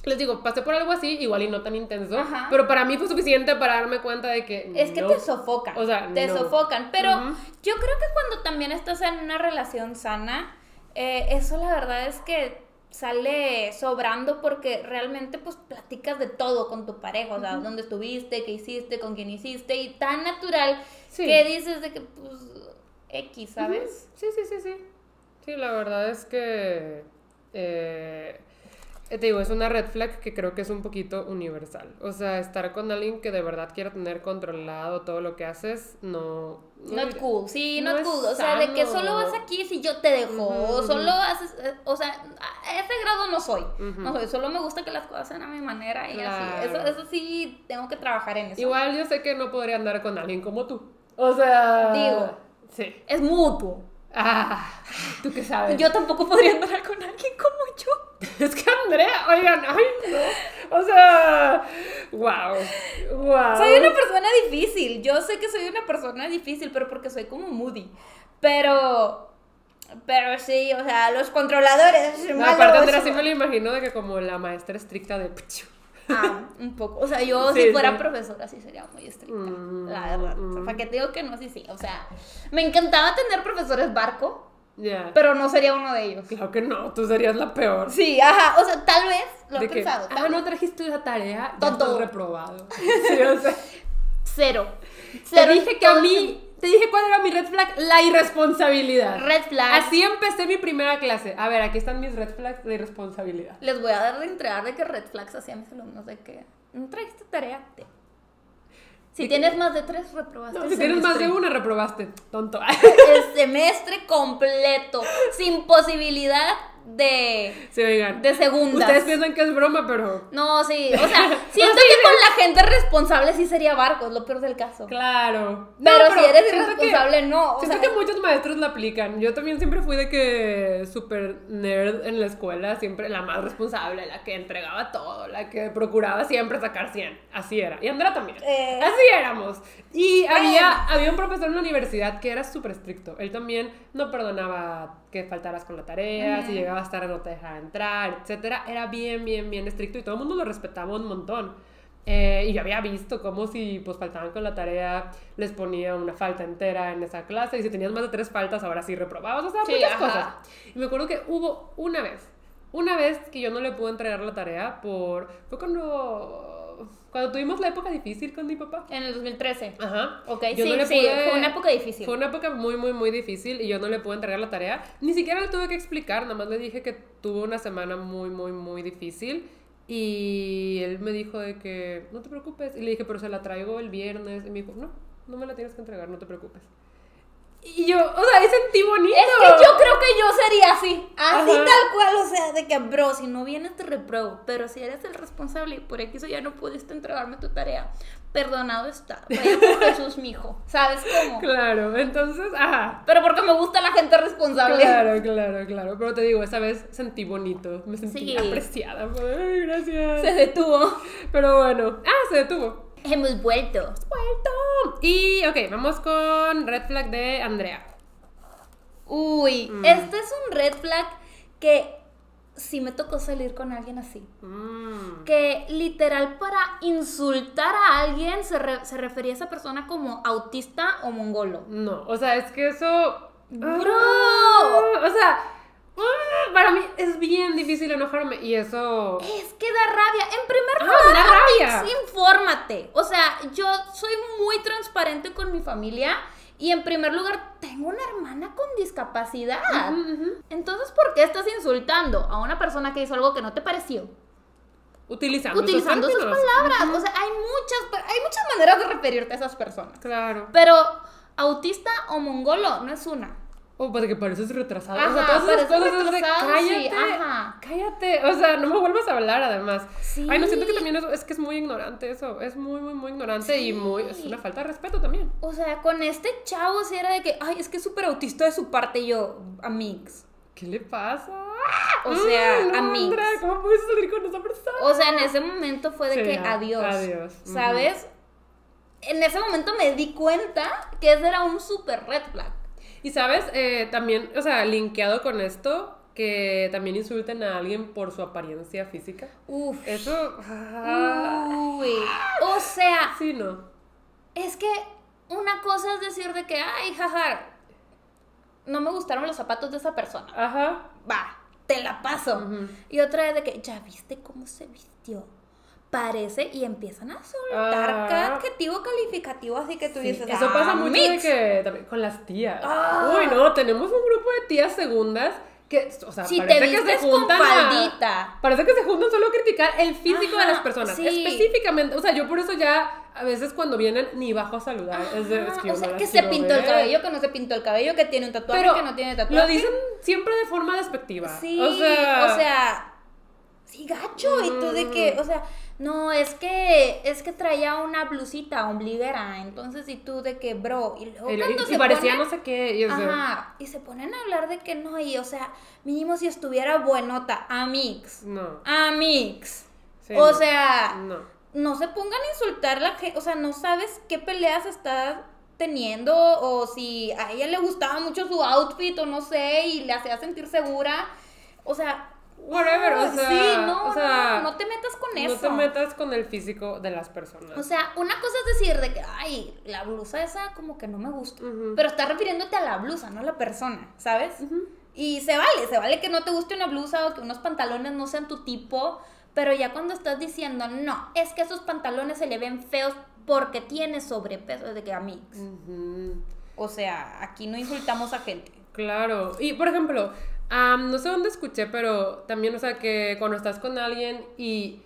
les digo, pasé por algo así, igual y no tan intenso, Ajá. pero para mí fue suficiente para darme cuenta de que... Es que no. te sofocan. O sea, te no. sofocan. Pero yo creo que cuando también estás en una relación sana, eh, eso la verdad es que sale sobrando porque realmente pues platicas de todo con tu pareja, o sea, dónde estuviste, qué hiciste, con quién hiciste y tan natural Sí. que dices de que pues X, ¿sabes? Sí, sí, sí, sí. Sí, la verdad es que. eh, te digo, es una red flag que creo que es un poquito universal. O sea, estar con alguien que de verdad quiera tener controlado todo lo que haces, no. Not cool, sí, no not es cool. O sea, de que solo vas aquí si yo te dejo. Ujú. solo haces. eh, O sea, a ese grado no soy. No soy. Solo me gusta que las cosas sean a mi manera y así. Eso, eso sí, tengo que trabajar en eso. Igual yo sé que no podría andar con alguien como tú. O sea. Digo. Sí. Es mutuo. Ah, ¿tú qué sabes? Yo tampoco podría andar con alguien como yo. Es que Andrea, oigan, ay, no. O sea. Wow. Wow. Soy una persona difícil. Yo sé que soy una persona difícil, pero porque soy como moody. Pero. Pero sí, o sea, los controladores. No, malos, aparte, Andrea sí me lo imagino de que como la maestra estricta de. Ah, un poco. O sea, yo Sí, si fuera sí. profesora sí sería muy estricta. Mm, la verdad. O sea, mm. ¿para qué te digo que no? Sí, sí. O sea, me encantaba tener profesores barco, Ya. pero no sería uno de ellos. Claro que no, tú serías la peor. Sí, ajá. O sea, tal vez lo he pensado. ah, no trajiste la tarea, estás reprobado. Sí, o sea, Cero. te Cero dije que a mí, te dije cuál era mi red flag, la irresponsabilidad. Red flag. Así empecé mi primera clase. A ver, aquí están mis red flags de irresponsabilidad. Les voy a dar de entregar de que red flags hacía mis alumnos de que no trajiste tarea. Te- Si tienes más de tres, reprobaste. No, el si tienes más de una, reprobaste. Tonto. El semestre completo. Sin posibilidad de, Sí, oigan. de segundas. Ustedes piensan que es broma, pero. No, sí. O sea, siento que con la gente responsable sí sería barco, es lo peor del caso. Claro. Pero, si eres que- irresponsable, no. O Siento sea, que muchos maestros la aplican. Yo también siempre fui de que súper nerd en la escuela, siempre la más responsable, la que entregaba todo, la que procuraba siempre sacar 100. Así era. Y Andrea también. Eh. Así éramos. Y había, había un profesor en la universidad que era súper estricto. Él también no perdonaba que faltaras con la tarea, si llegabas tarde no te dejaba entrar, etcétera. Era bien, bien, bien estricto y todo el mundo lo respetaba un montón. Eh, y yo había visto cómo si pues faltaban con la tarea les ponía una falta entera en esa clase y si tenías más de tres faltas ahora sí reprobabas, o sea, Sí, muchas ajá. cosas. Y me acuerdo que hubo una vez, una vez que yo no le pude entregar la tarea por... Fue cuando, cuando tuvimos la época difícil con mi papá. en el 2013. Ajá. Ok, Yo sí, no le sí, pude- fue una época difícil. Fue una época muy, muy, muy difícil y yo no le pude entregar la tarea. Ni siquiera le tuve que explicar, nada más le dije que tuvo una semana muy, muy, muy difícil. Y él me dijo de que no te preocupes. Y le dije, pero se la traigo el viernes. Y me dijo, no, no me la tienes que entregar, no te preocupes. Y yo, o sea, ahí sentí bonito. Es que yo creo que yo sería así. Así Ajá. tal cual, o sea, de que, bro, si no vienes te repruebo. Pero si eres el responsable y por X o ya no pudiste entregarme tu tarea, perdonado está. Vaya por Jesús, mijo. ¿Sabes cómo? Claro, entonces, ajá. Pero porque me gusta la gente responsable. Claro, claro, claro. Pero te digo, esa vez sentí bonito. Me sentí Sí. apreciada. Ay, gracias. Se detuvo. Pero bueno. Ah, se detuvo. Hemos vuelto. ¡Vuelto! Y, ok, vamos con red flag de Andrea. Uy, Mm. este es un red flag que sí me tocó salir con alguien así. Mm. Que literal para insultar a alguien se, re- se refería a esa persona como autista o mongolo. No, o sea, es que eso. Bro. Ah, o sea, para mí es bien difícil enojarme y eso. Es que da rabia. En primer Ah, lugar, me da rabia. Amix, infórmate. O sea, yo soy muy transparente con mi familia y en primer lugar tengo una hermana con discapacidad. Entonces, ¿por qué estás insultando a una persona que hizo algo que no te pareció? Utilizando, Utilizando sus palabras. O sea, hay muchas, hay muchas maneras de referirte a esas personas. Claro. Pero autista o mongolo no es una. O para que pareces retrasado. o sea, todas esas cosas es de, retrasado, sí, cállate. ajá. Cállate. O sea, no me vuelvas a hablar además. Sí. Ay, no siento que también es, es que es muy ignorante eso. Es muy, muy, muy ignorante y muy. Es una falta de respeto también. O sea, con este chavo sí era de que, ay, es que es súper autista de su parte y yo, amigos. ¿Qué le pasa? O sea, no, amigos. Andrea, ¿cómo puedes salir con esa persona? O sea, en ese momento fue de Sí, que a- adiós. adiós. ¿Sabes? En ese momento me di cuenta que ese era un súper red flag. Y sabes, Eh, también, o sea, linkeado con esto, que también insulten a alguien por su apariencia física. Uf. Eso. ah, Uy. O sea, sí, no. es que una cosa es decir de que, ay, jaja, no me gustaron los zapatos de esa persona. Ajá. Va, te la paso. Y otra es de que, ¿ya viste cómo se vistió? Parece y empiezan a soltar Ah. cada adjetivo calificativo así que tú Sí, dices, eso pasa "Ah, mucho de mix". que también con las tías. Ah. Uy, no, tenemos un grupo de tías segundas que, o sea, Si te parece que se juntan a-. Parece que se juntan solo a criticar el físico de las personas. sí. Específicamente, o sea, yo por eso ya a veces cuando vienen ni bajo a saludar. es de, es que o sea, se pintó el cabello, que no se pintó el cabello, que tiene un tatuaje, Pero que no tiene tatuaje. lo dicen siempre de forma despectiva. Sí, o sea, o sea, sí, gacho. Y tú de que, o sea, no, es que, es que traía una blusita ombliguera. Entonces, y tú de que, bro, y luego cuando y se parecía ponen- no sé qué. Ajá, y se ponen a hablar de que no, y o sea, mínimo si estuviera buenota, amix, no. amix. sí, o no, sea, No. no se pongan a insultar la gente, o sea, no sabes qué peleas está teniendo o si a ella le gustaba mucho su outfit o no sé y le hacía sentir segura. O sea, Whatever, o sea, sí, no, o sea, no, no te metas con No eso. te metas con el físico de las personas. O sea, una cosa es decir de que, ay, la blusa esa como que no me gusta. Pero estás refiriéndote a la blusa, no a la persona, ¿sabes? Y se vale, se vale que no te guste una blusa o que unos pantalones no sean tu tipo. Pero ya cuando estás diciendo, no, es que esos pantalones se le ven feos porque tiene sobrepeso, de que a mí. Ujú. O sea, aquí no insultamos a gente. Claro. Y por ejemplo, am, no sé dónde escuché, pero también, o sea, que cuando estás con alguien y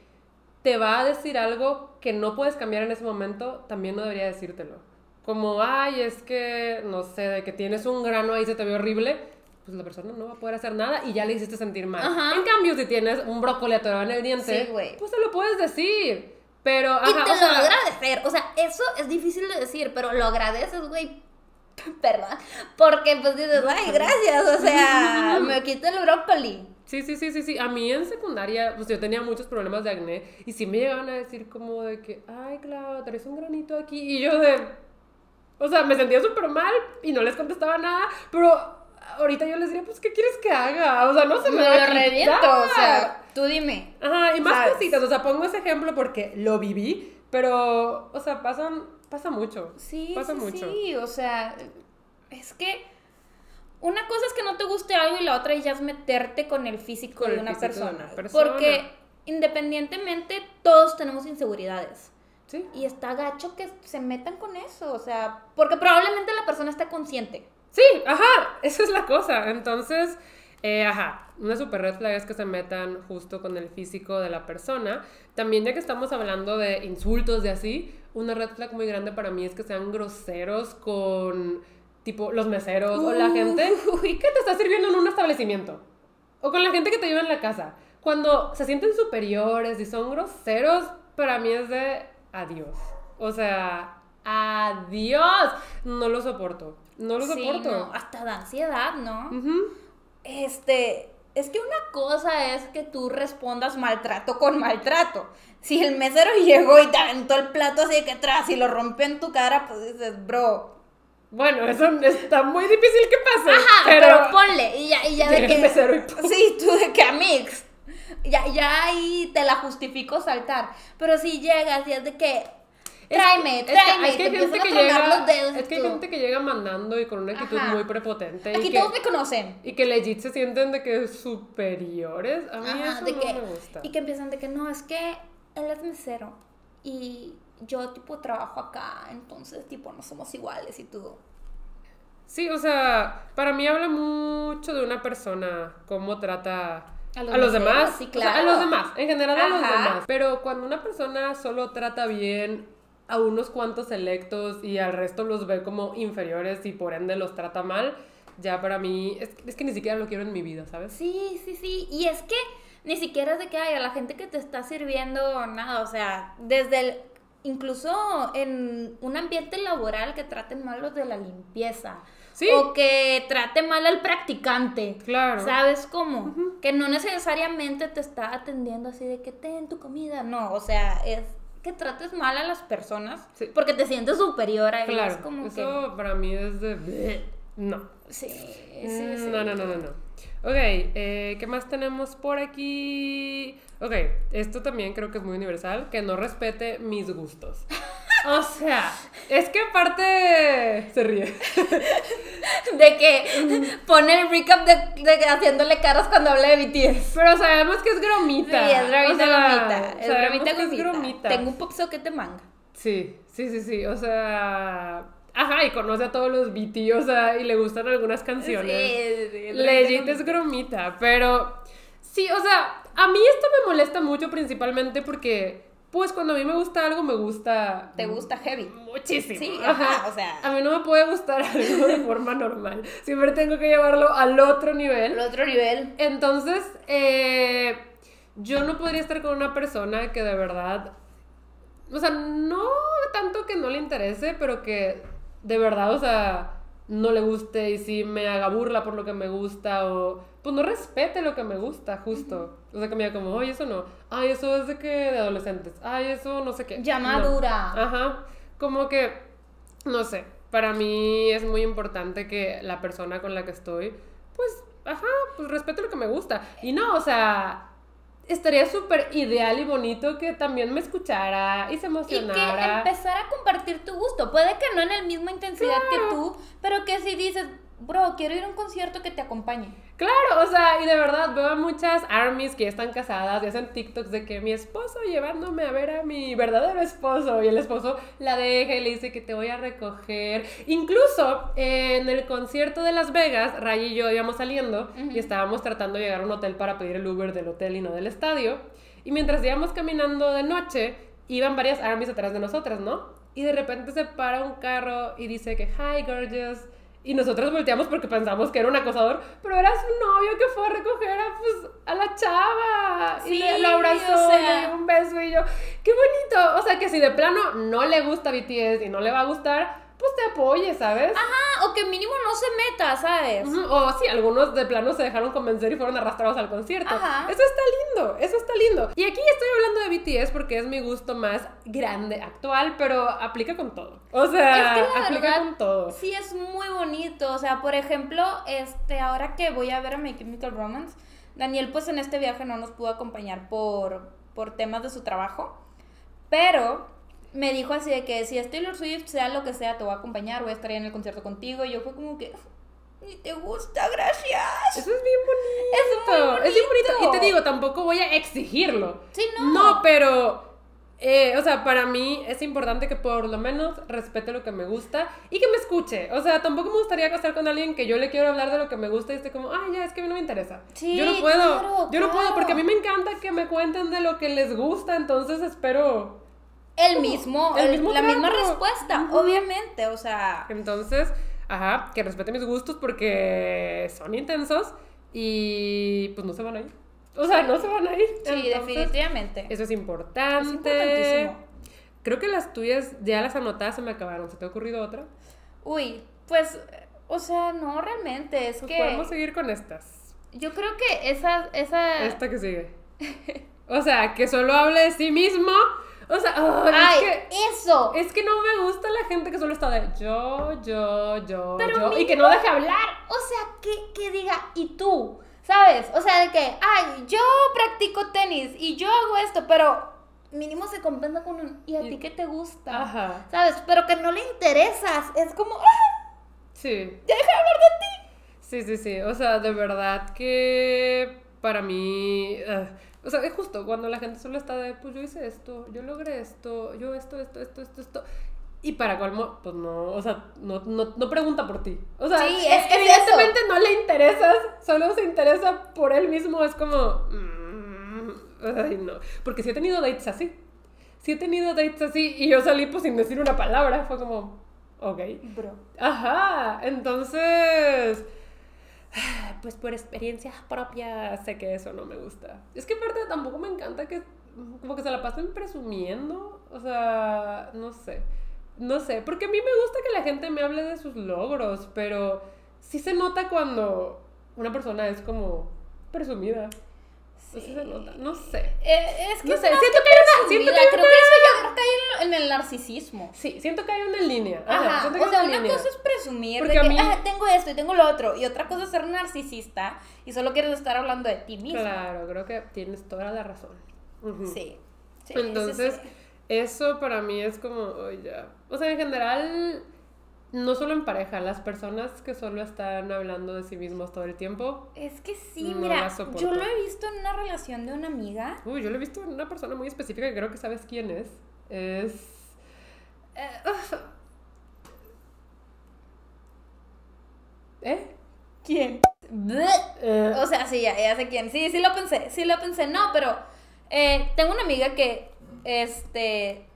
te va a decir algo que no puedes cambiar en ese momento, también no debería decírtelo. Como, ay, es que, no sé, de que tienes un grano ahí, se te ve horrible, pues la persona no va a poder hacer nada y ya le hiciste sentir mal. Ajá. En cambio, si tienes un brócoli atorado en el diente, Sí, pues se lo puedes decir. Pero, y ajá, te o lo sea, agradecer. O sea, eso es difícil de decir, pero lo agradeces, güey. Perdón. Porque pues dices, ay, gracias. O sea, me quito el brócoli. Sí, sí, sí, sí, sí. A mí en secundaria, pues yo tenía muchos problemas de acné y sí me llegaban a decir como de que, ay, Clau, traes un granito aquí. Y yo de, o sea, me sentía súper mal y no les contestaba nada, pero ahorita yo les diría, pues, ¿qué quieres que haga? O sea, no se me, Me va a lo reviento. O sea, tú dime. Ajá, y más ¿sabes? cositas, o sea, pongo ese ejemplo porque lo viví, pero, o sea, pasan, pasa mucho. Sí, Pasa sí, mucho. sí, o sea, es que una cosa es que no te guste algo y la otra ya es meterte con el físico, Con de, el una físico de persona, una persona. Porque independientemente todos tenemos inseguridades. Sí. Y está gacho que se metan con eso, o sea, porque probablemente la persona esté consciente. Sí, ajá, esa es la cosa. Entonces, eh, ajá, una super red flag es que se metan justo con el físico de la persona. También ya que estamos hablando de insultos de así, una red flag muy grande para mí es que sean groseros con tipo los meseros o la gente Uy. que te está sirviendo en un establecimiento. O con la gente que te lleva en la casa. Cuando se sienten superiores y son groseros, para mí es de adiós. O sea, adiós. No lo soporto. No lo Sí, soporto. no, hasta da ansiedad, ¿no? Ujú. Este, es que una cosa es que tú respondas maltrato con maltrato. Si el mesero llegó y te aventó el plato así de que atrás y lo rompió en tu cara, pues dices, bro. Bueno, eso está muy difícil que pase. Ajá, pero, pero, ponle. Y ya, y ya de Llega el que. mesero y ¡pum! Sí, tú de que amix. Ya, ya ahí te la justifico saltar. Pero si llegas y es de que. Es- Tráeme, es que tráeme. hay que gente que a llega, es que hay gente que llega mandando y con una actitud Ajá. muy prepotente Aquí y que, todos me conocen. y que legit se sienten de que superiores. A mí Ajá, eso de no que, me gusta. Y que empiezan de que no, es que él es mesero y yo tipo trabajo acá, entonces tipo no somos iguales y tú. Sí, o sea, para mí habla mucho de una persona cómo trata A a los meseros, demás. sí, O sea, a claro. los demás, en general a los demás. Pero cuando una persona solo trata bien a unos cuantos selectos y al resto los ve como inferiores y por ende los trata mal, ya para mí es, es que ni siquiera lo quiero en mi vida, ¿sabes? Sí, sí, sí. Y es que ni siquiera es de que hay a la gente que te está sirviendo nada, o sea, desde el incluso en un ambiente laboral que traten mal los de la limpieza. Sí. O que trate mal al practicante. Claro. ¿Sabes cómo? Que no necesariamente te está atendiendo así de que ten tu comida. No, o sea, es que trates mal a las personas Sí. porque te sientes superior a ellas. Claro, como eso para mí es de... No. Sí, sí, sí. No, no, no, no, no. Ok, eh, ¿qué más tenemos por aquí? Ok, esto también creo que es muy universal, que no respete mis gustos. O sea, es que aparte se ríe. De que pone el recap de, haciéndole caras cuando habla de BTS. Pero sabemos que es Sí, gromita. es bromita, O sea, gomita. Es bromita, que es gomita. gromita. Tengo un pop socket de manga. Sí, sí, sí, sí. O sea. Ajá, y conoce a todos los BT, o sea, y le gustan algunas canciones. Sí, sí, sí, es Legit es gromita, pero sí, o sea, a mí esto me molesta mucho principalmente porque, pues cuando a mí me gusta algo, me gusta Te gusta heavy. muchísimo. Sí, ajá, o sea. A mí no me puede gustar algo de forma normal. Siempre tengo que llevarlo al otro nivel. El otro nivel. Entonces, eh, yo no podría estar con una persona que de verdad, o sea, no tanto que no le interese, pero que de verdad, o sea, no le guste y sí me haga burla por lo que me gusta o pues no respete lo que me gusta, justo. O sea, que me diga como, oye, eso no. Ay, eso es de que de adolescentes. Ay, eso no sé qué. Ya No. madura. Ajá. Como que, no sé, para mí es muy importante que la persona con la que estoy, pues, ajá, pues respete lo que me gusta. Y no, o sea, estaría súper ideal y bonito que también me escuchara y se Y que emocionara. empezar a compartir tu gusto. Puede que no en la misma intensidad que tú, pero que si dices, bro, quiero ir a un concierto que te acompañe. Claro, o sea, y de verdad veo a muchas armies que ya están casadas y hacen TikToks de que mi esposo llevándome a ver a mi verdadero esposo y el esposo la deja y le dice que te voy a recoger. Incluso eh, en el concierto de Las Vegas, Ray y yo íbamos saliendo y estábamos tratando de llegar a un hotel para pedir el Uber del hotel y no del estadio. Y mientras íbamos caminando de noche, iban varias armies atrás de nosotras, ¿no? Y de repente se para un carro y dice que, hi, gorgeous. Y nosotros volteamos porque pensamos que era un acosador, pero era su novio que fue a recoger a, pues, a la chava. y le, lo abrazó, o sea. le dio un beso y yo, qué bonito. O sea, que si de plano no le gusta BTS y no le va a gustar, pues te apoye, ¿sabes? Ah, o que mínimo no se meta, ¿sabes? O sí, algunos de plano se dejaron convencer y fueron arrastrados al concierto. Ajá. Eso está lindo, eso está lindo. Y aquí estoy hablando de BTS porque es mi gusto más grande, actual, pero aplica con todo. O sea, Es que la aplica verdad, con todo. Sí, es muy bonito. O sea, por ejemplo, este, ahora que voy a ver a My Chemical Romance, Daniel, pues en este viaje no nos pudo acompañar por, por temas de su trabajo. Pero me dijo así de que si es Taylor Swift, sea lo que sea, te voy a acompañar, voy a estar ahí en el concierto contigo. Y yo fue como que, ni te gusta, gracias. Eso es bien bonito. Es muy Es bien bonito. bonito. Y te digo, tampoco voy a exigirlo. Sí, no. No, pero. eh, o sea, para mí es importante que por lo menos respete lo que me gusta y que me escuche. O sea, tampoco me gustaría casar con alguien que yo le quiero hablar de lo que me gusta y esté como, ay, ya, es que a mí no me interesa. Sí, yo no puedo. claro, yo no puedo porque a mí me encanta que me cuenten de lo que les gusta, entonces espero. El mismo, El el- mismo la misma respuesta, obviamente, o sea. Entonces, Ajá, que respete mis gustos porque son intensos y pues no se van a ir. O sea, no se van a ir. Sí, Entonces, definitivamente. Eso es importante. Es. Creo que las tuyas ya las anotadas se me acabaron. ¿Se te ha ocurrido otra? Uy, pues, o sea, no realmente, es Pues que podemos seguir con estas. yo creo que esa, esa... Esta que sigue. O sea, que solo hable de sí mismo. O sea, ay, ¡Ay, es que eso! es que no me gusta la gente que solo está de yo, yo, yo, Pero yo y que no deje hablar. O sea, que, que diga, ¿y tú? ¿Sabes? O sea, de que, ay, yo practico tenis y yo hago esto, pero mínimo se compensa con un, ¿y a ti qué te gusta? Ajá. ¿Sabes? Pero que no le interesas. Es como, ¡ah! Sí. ¡Ya deja de hablar de ti! Sí, sí, sí. O sea, de verdad que para mí. ah, o sea, es justo cuando la gente solo está de, pues yo hice esto, yo logré esto, yo esto, esto, esto, esto, esto. Y para colmo, pues no, o sea, no, no, no pregunta por ti. O sea, Sí, es que es evidentemente no le interesas, solo se interesa por él mismo. Es como. mm, ay, no. Porque sí he tenido dates así. Sí he tenido dates así y yo salí pues sin decir una palabra. Fue como, ok. Bro. Ajá, entonces, pues por experiencias propias sé que eso no me gusta. Es que aparte tampoco me encanta que como que se la pasen presumiendo, o sea, no sé, no sé, porque a mí me gusta que la gente me hable de sus logros, pero sí se nota cuando una persona es como presumida. Sí. se nota, no sé. Eh, es que No sé, siento que hay una- siento que hay creo una- que eso ya cae en, en el narcisismo. Sí, siento que hay una línea. Ajá, Ajá, o hay sea, una línea. cosa es presumir Porque de que mí- "Ah, tengo esto y tengo lo otro, y otra cosa es ser narcisista y solo quieres estar hablando de ti mismo. Claro, creo que tienes toda la razón. Sí. sí, Entonces, sí, eso para mí es como, "Ay, ya. O sea, en general, no solo en pareja, las personas que solo están hablando de sí mismos todo el tiempo. Es que sí, no mira, yo lo he visto en una relación de una amiga. Uy, yo lo he visto en una persona muy específica que creo que sabes quién es. Es. eh. ¿Eh? ¿Quién? O sea, sí, ya, ya sé quién. Sí, sí lo pensé, sí lo pensé. No, pero eh, tengo una amiga que, este,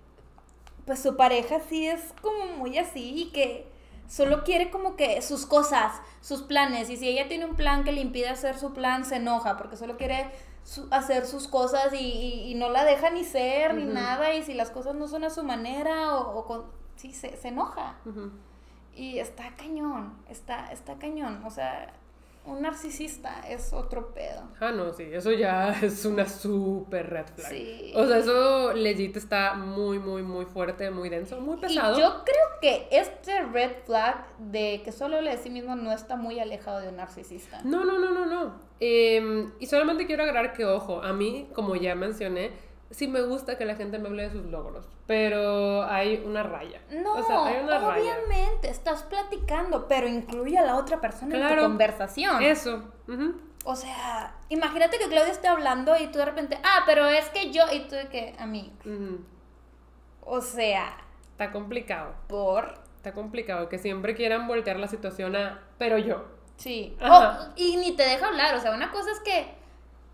pues su pareja sí es como muy así y que solo quiere como que sus cosas, sus planes. Y si ella tiene un plan que le impide hacer su plan, se enoja porque solo quiere su- hacer sus cosas y, y- y no la deja ni ser ni nada. Y si las cosas no son a su manera o, o con... Sí, se, se enoja. Y está cañón, está, está cañón. O sea, un narcisista es otro pedo. Ah, no, sí, eso ya es una super red flag. Sí. O sea, eso legit está muy, muy, muy fuerte, muy denso, muy pesado. Y yo creo que este red flag de que solo le de sí mismo no está muy alejado de un narcisista. No, no, no, no, no. Em, y solamente quiero agregar que, ojo, a mí, como ya mencioné, sí me gusta que la gente me hable de sus logros, pero hay una raya. No, o sea, hay una raya. obviamente, estás platicando, pero incluye a la otra persona en tu conversación. Eso. O sea, imagínate que Claudia esté hablando y tú de repente, ah, pero es que yo, y tú de que, a mí. O sea, Está complicado. por... Está complicado que siempre quieran voltear la situación a, pero yo. Sí. Ajá. O- y ni te deja hablar. O sea, una cosa es que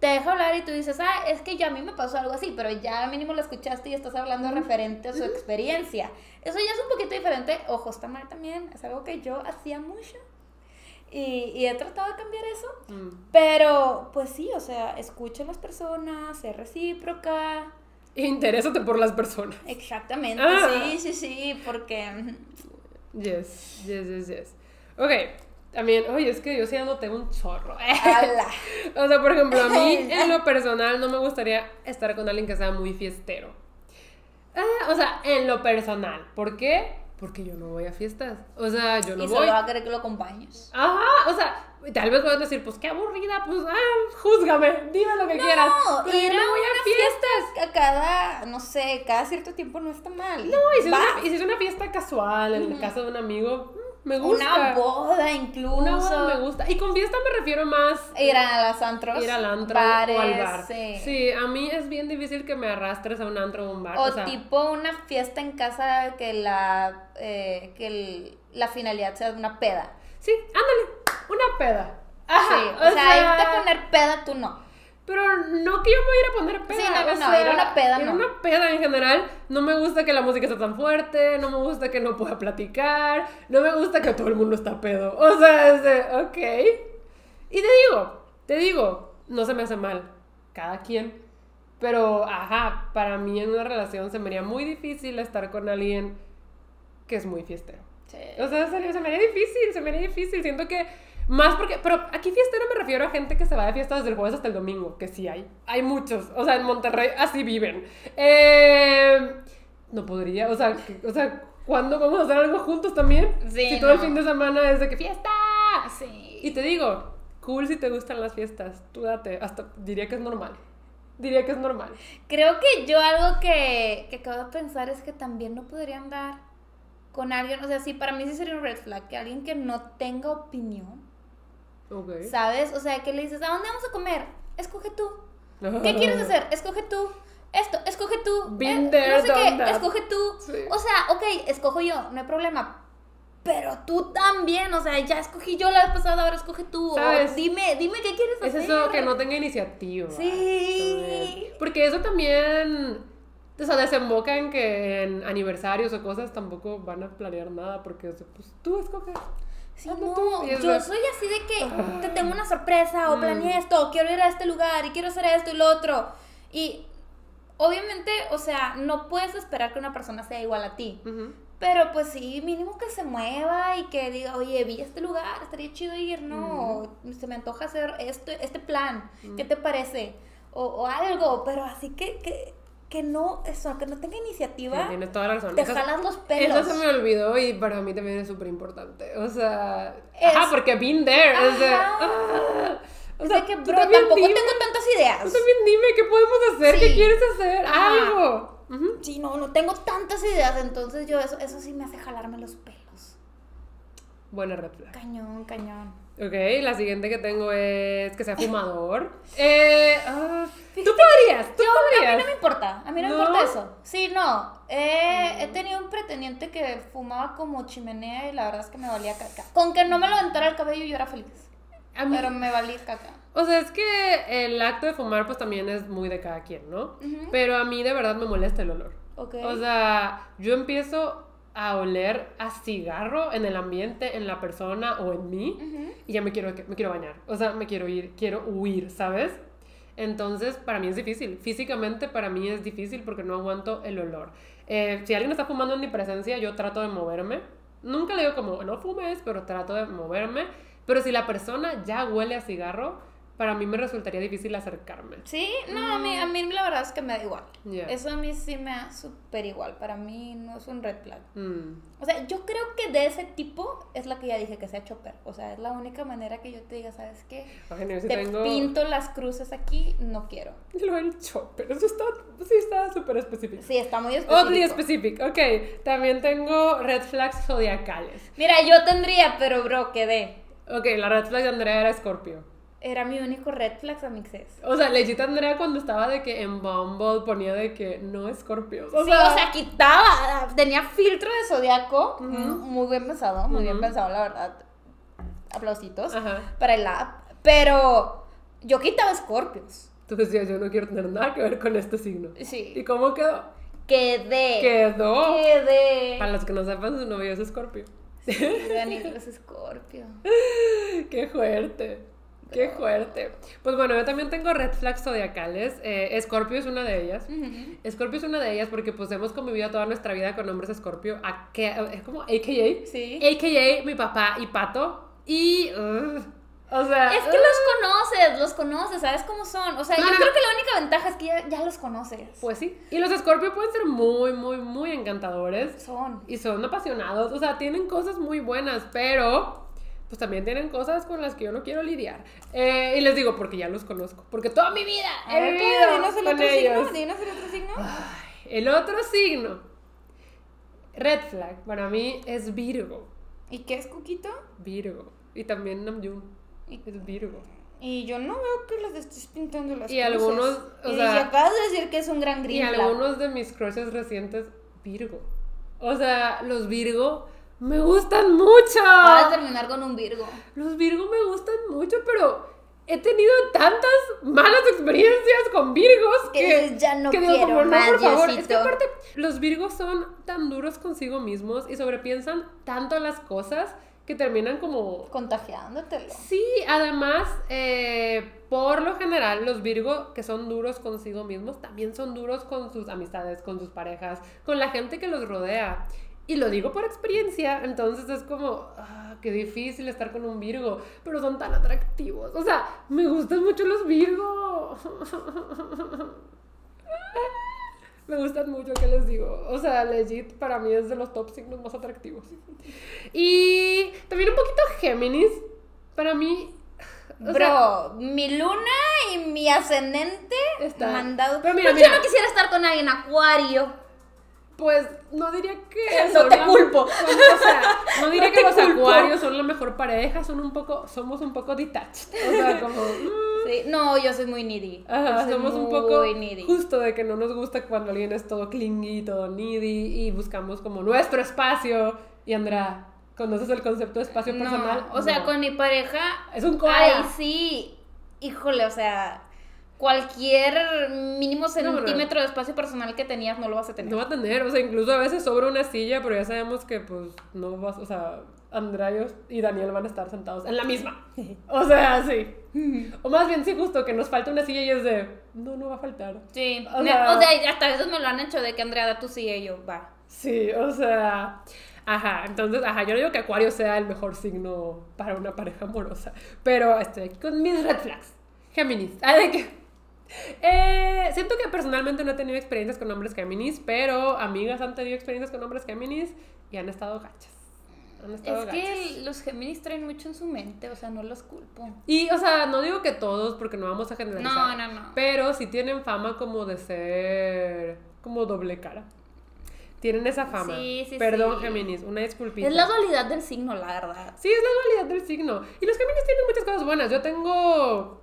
te deja hablar y tú dices, ah, es que ya a mí me pasó algo así, pero ya mínimo lo escuchaste y estás hablando referente a su experiencia. Eso ya es un poquito diferente. Ojo, está mal también. Es algo que yo hacía mucho. Y, y he tratado de cambiar eso. Mm. Pero, pues sí, o sea, escucha a las personas, sé recíproca. Interésate por las personas. Exactamente, Ah. sí, sí, sí, porque... Yes, yes, yes, yes. Ok, también, oye, es que yo sí anoté un chorro. O sea, por ejemplo, a mí en lo personal no me gustaría estar con alguien que sea muy fiestero. Ah, o sea, en lo personal. ¿Por qué? Porque yo no voy a fiestas. O sea, yo no y voy. solo va a querer que lo acompañes. Ajá, o sea, tal vez puedan decir, pues qué aburrida, pues, ah, júzgame, dime lo que quieras. No, Pero yo no voy a fiestas. fiesta a cada, no sé, cada cierto tiempo no está mal. No, y si, es una, y si es una fiesta casual en la casa de un amigo, mm, me gusta. Una boda incluso. Una boda me gusta. Y con fiesta me refiero más Ir a las antros. ir al antro bares, o al bar. Sí. a mí es bien difícil que me arrastres a un antro o un bar. O, O, sea, tipo una fiesta en casa que la eh, que el- la finalidad sea una peda. sí, ándale, una peda. Ajá, sí, o, sea, irte a poner peda tú no. Pero no que yo me voy a ir a poner peda. Sí, no, no, o no, ir a una peda, ir no. una peda en general. No me gusta que la música esté tan fuerte. No me gusta que no pueda platicar. No me gusta que todo el mundo está pedo. O sea, es de, ok. Y te digo, te digo, no se me hace mal. Cada quien. Pero, ajá, para mí en una relación se me haría muy difícil estar con alguien que es muy fiestero. Sí. O sea, se me haría difícil, se me haría difícil. Siento que más porque, pero aquí fiestero me refiero a gente que se va de fiesta desde el jueves hasta el domingo, que sí hay. Hay muchos. O sea, en Monterrey así viven. Eh, no podría, o sea, que- o sea, ¿cuándo vamos a hacer algo juntos también? Sí, si todo el fin de semana es de que fiesta. Sí. Y te digo, cool si te gustan las fiestas, tú date, hasta diría que es normal. Diría que es normal. Creo que yo algo que, que acabo de pensar es que también no podría andar con alguien, o sea, sí, para mí sí sería un red flag, que alguien que no tenga opinión, ¿sabes? O sea, que le dices, ¿a dónde vamos a comer? Escoge tú. ¿Qué quieres hacer? Escoge tú. Esto, escoge tú. Been Eh, there, no sé qué, that. escoge tú. Sí. O sea, ok, escojo yo, no hay problema. Pero tú también, o sea, ya escogí yo la vez pasada, ahora escoge tú. O ¿Sabes? dime, dime qué quieres Es hacer. eso que no tenga iniciativa. Sí. también. Porque eso también. O sea, desemboca en que en aniversarios o cosas tampoco van a planear nada porque o pues tú escoges. Sí, no, yo soy así de que Ah. te tengo una sorpresa o Mm. planeé esto, o quiero ir a este lugar y quiero hacer esto y lo otro. Y obviamente, o sea, no puedes esperar que una persona sea igual a ti. Pero pues sí, mínimo que se mueva y que diga, oye, vi este lugar, estaría chido ir, ¿no? Se me antoja hacer este, este plan, ¿qué te parece? O, o algo, pero así que, que, que no, eso, que no tenga Sí, iniciativa, tienes toda la razón. te Eso- jalas los pelos. Eso se me olvidó y para mí también es súper importante. O sea, Es- ajá, porque been there. De, Ajá. ah. o O sea, sea, que, bro, tampoco dime- tengo tantas ideas. Tú también dime qué podemos hacer, Sí. qué quieres hacer, Ajá. algo. Sí, no, no tengo tantas ideas, entonces yo eso, eso sí me hace jalarme los pelos. Buena flag. Cañón, cañón. Ok, la siguiente que tengo es que sea fumador. eh, ah, tú podrías, tú Yo, a mí podrías. no me importa, a mí no, me importa eso. Sí, no. eh, He tenido un pretendiente que fumaba como chimenea y la verdad es que me valía caca. Con que no me lo aventara el cabello yo era feliz. A mí- Pero me valía caca. O sea, es que el acto de fumar pues también es muy de cada quien, ¿no? Pero a mí de verdad me molesta el olor. Ok. O sea, yo empiezo a oler a cigarro en el ambiente, en la persona o en mí y ya me quiero, me quiero bañar. O sea, me quiero ir, quiero huir, ¿sabes? Entonces, para mí es difícil. Físicamente, para mí es difícil porque no aguanto el olor. Eh, si alguien está fumando en mi presencia, yo trato de moverme. Nunca le digo como, no fumes, pero trato de moverme. Pero si la persona ya huele a cigarro, para mí me resultaría difícil acercarme. Sí, no, a mí, a mí la verdad es que me da igual. Ya. Eso a mí sí me da súper igual. Para mí no es un red flag. Mm. O sea, yo creo que de ese tipo es la que ya dije que sea chopper. O sea, es la única manera que yo te diga, ¿sabes qué? No, yo sí te tengo... pinto las cruces aquí, no quiero. Lo del chopper, eso está, sí está súper específico. Sí, está muy específico. Oddly specific, ok. También tengo red flags zodiacales. Mira, yo tendría, pero bro, quedé. Ok, la red flag de Andrea era Scorpio. Era mi único red flag, amixes. O sea, legit Andrea cuando estaba de que en Bumble ponía de que no Scorpios. O sí, sea, o sea, quitaba, tenía filtro de zodiaco. Ujú. Muy bien pensado, muy bien pensado, la verdad. Aplausitos Ajá. para el app. Pero yo quitaba escorpios. Tú decías, yo no quiero tener nada que ver con este signo. ¿Y Sí. cómo quedó? Quedé. Quedó. Quedé. Para los que no sepan, su novio es Scorpio. Sí, es escorpio. Qué fuerte. Qué fuerte. Pues bueno, yo también tengo red flags zodiacales. Eh, Scorpio es una de ellas. Ujú. Scorpio es una de ellas porque pues hemos convivido toda nuestra vida con hombres Scorpio. a que- Es como AKA. Sí. AKA mi papá y Pato. Y... ugh, o sea... Es que los conoces, los conoces, sabes cómo son. O sea, No, yo no, creo no. que la única ventaja es que ya, ya los conoces. Pues sí. Y los Scorpio pueden ser muy, muy, muy encantadores. Son. Y son apasionados. O sea, tienen cosas muy buenas, pero... Pues también tienen cosas con las que yo no quiero lidiar. Eh, y les digo, porque ya los conozco. Porque toda mi vida he ver, Dinos el con otro ellos. signo. Dinos el otro signo. Ay, el otro signo. Red flag. Para mí es Virgo. ¿Y qué es Cuquito? Virgo. Y también Namjoon. Es Virgo. Y yo no veo que les estés pintando las Y cruces. algunos, o y sea- acabas de decir que es un gran green Y algunos de mis crushes recientes, Virgo. O sea, los Virgo me gustan mucho. Vas a terminar con un Virgo. Los Virgo me gustan mucho, pero he tenido tantas malas experiencias con virgos Que que, "Ya no que digo, quiero no, más, por favor. Es que Diosito". aparte, los virgos son tan duros consigo mismos y sobrepiensan tanto las cosas que terminan como Contagiándotelo. Sí, además, eh, por lo general, los Virgo que son duros consigo mismos también son duros con sus amistades, con sus parejas, con la gente que los rodea. Y lo digo por experiencia, entonces es como, ah, qué difícil estar con un Virgo, pero son tan atractivos. O sea, me gustan mucho los Virgo. Me gustan mucho, ¿qué les digo? O sea, legit para mí es de los top signos más atractivos. Y también un poquito Géminis. Para mí. o sea, Bro, mi luna y mi ascendente Está- mandado. Pero mira, Pues yo mira. no quisiera estar con alguien acuario. Pues no diría que. No te la- culpo. son- o sea, no diría No que los culpo. acuarios son la mejor pareja, son un poco. Somos un poco detached. O sea, como. mm, Sí, no, yo soy muy needy. Ajá, soy somos un poco needy. justo de que no nos gusta cuando alguien es todo clingy, todo needy y buscamos como nuestro espacio. Y Andrea, ¿conoces el concepto de espacio No, personal? o sea, No. con mi pareja. Es un koala. Ay, sí. Híjole, o sea, cualquier mínimo no. centímetro de espacio personal que tenías no lo vas a tener. No va a tener, o sea, incluso a veces sobra una silla, pero ya sabemos que pues no vas, o sea, Andrea y Daniel van a estar sentados en la misma. O sea, sí. O más bien, sí, justo que nos falta una silla y es de, no, no va a faltar. Sí, O me- sea- o sea, hasta a veces me lo han hecho de que Andrea da tu silla y yo, va. Sí, o sea, ajá, entonces, ajá, yo no digo que Acuario sea el mejor signo para una pareja amorosa, pero estoy aquí con mis red flags. Géminis. Ah, de que- Eh, siento que personalmente no he tenido experiencias con hombres Géminis, pero amigas han tenido experiencias con hombres Géminis y han estado gachas. Han estado Es gachas. que los Géminis traen mucho en su mente, o sea, no los culpo. Y, o sea, no digo que todos, porque no vamos a generalizar. No, no, no. Pero sí tienen fama como de ser como doble cara. Tienen esa fama. Sí, sí, Perdón, sí. Géminis, una disculpita. Es la dualidad del signo, la verdad. Sí, es la dualidad del signo. Y los Géminis tienen muchas cosas buenas. Yo tengo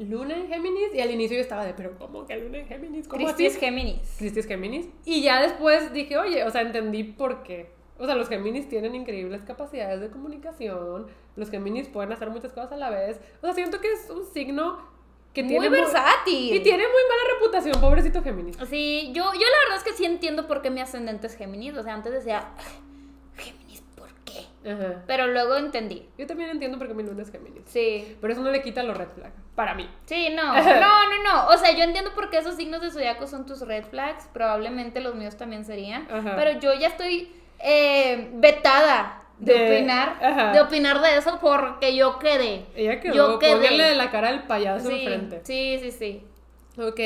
Luna en Géminis y al inicio yo estaba de, pero ¿cómo que Luna en Géminis? ¿Cómo Cristi es Géminis. Cristi es Géminis. Y ya después dije, oye, o sea, entendí por qué. O sea, los Géminis tienen increíbles capacidades de comunicación. Los Géminis pueden hacer muchas cosas a la vez. O sea, siento que es un signo que Muy tiene versátil. y tiene muy mala reputación, pobrecito Géminis. Sí, yo, yo la verdad es que sí entiendo por qué mi ascendente es Géminis. O sea, antes decía. Ajá. Pero luego entendí. Yo también entiendo por qué mi luna es Géminis. Sí. Pero eso no le quita los red flags. Para mí. Sí, no, no, no, no. O sea, yo entiendo por qué esos signos de zodiaco son tus red flags. Probablemente los míos también serían. Ajá. Pero yo ya estoy eh, vetada de, De- opinar, ajá. de opinar de eso porque yo quedé. Ella quedó, Yo quedé. de la cara al payaso Sí, enfrente. sí, sí, sí. Ok,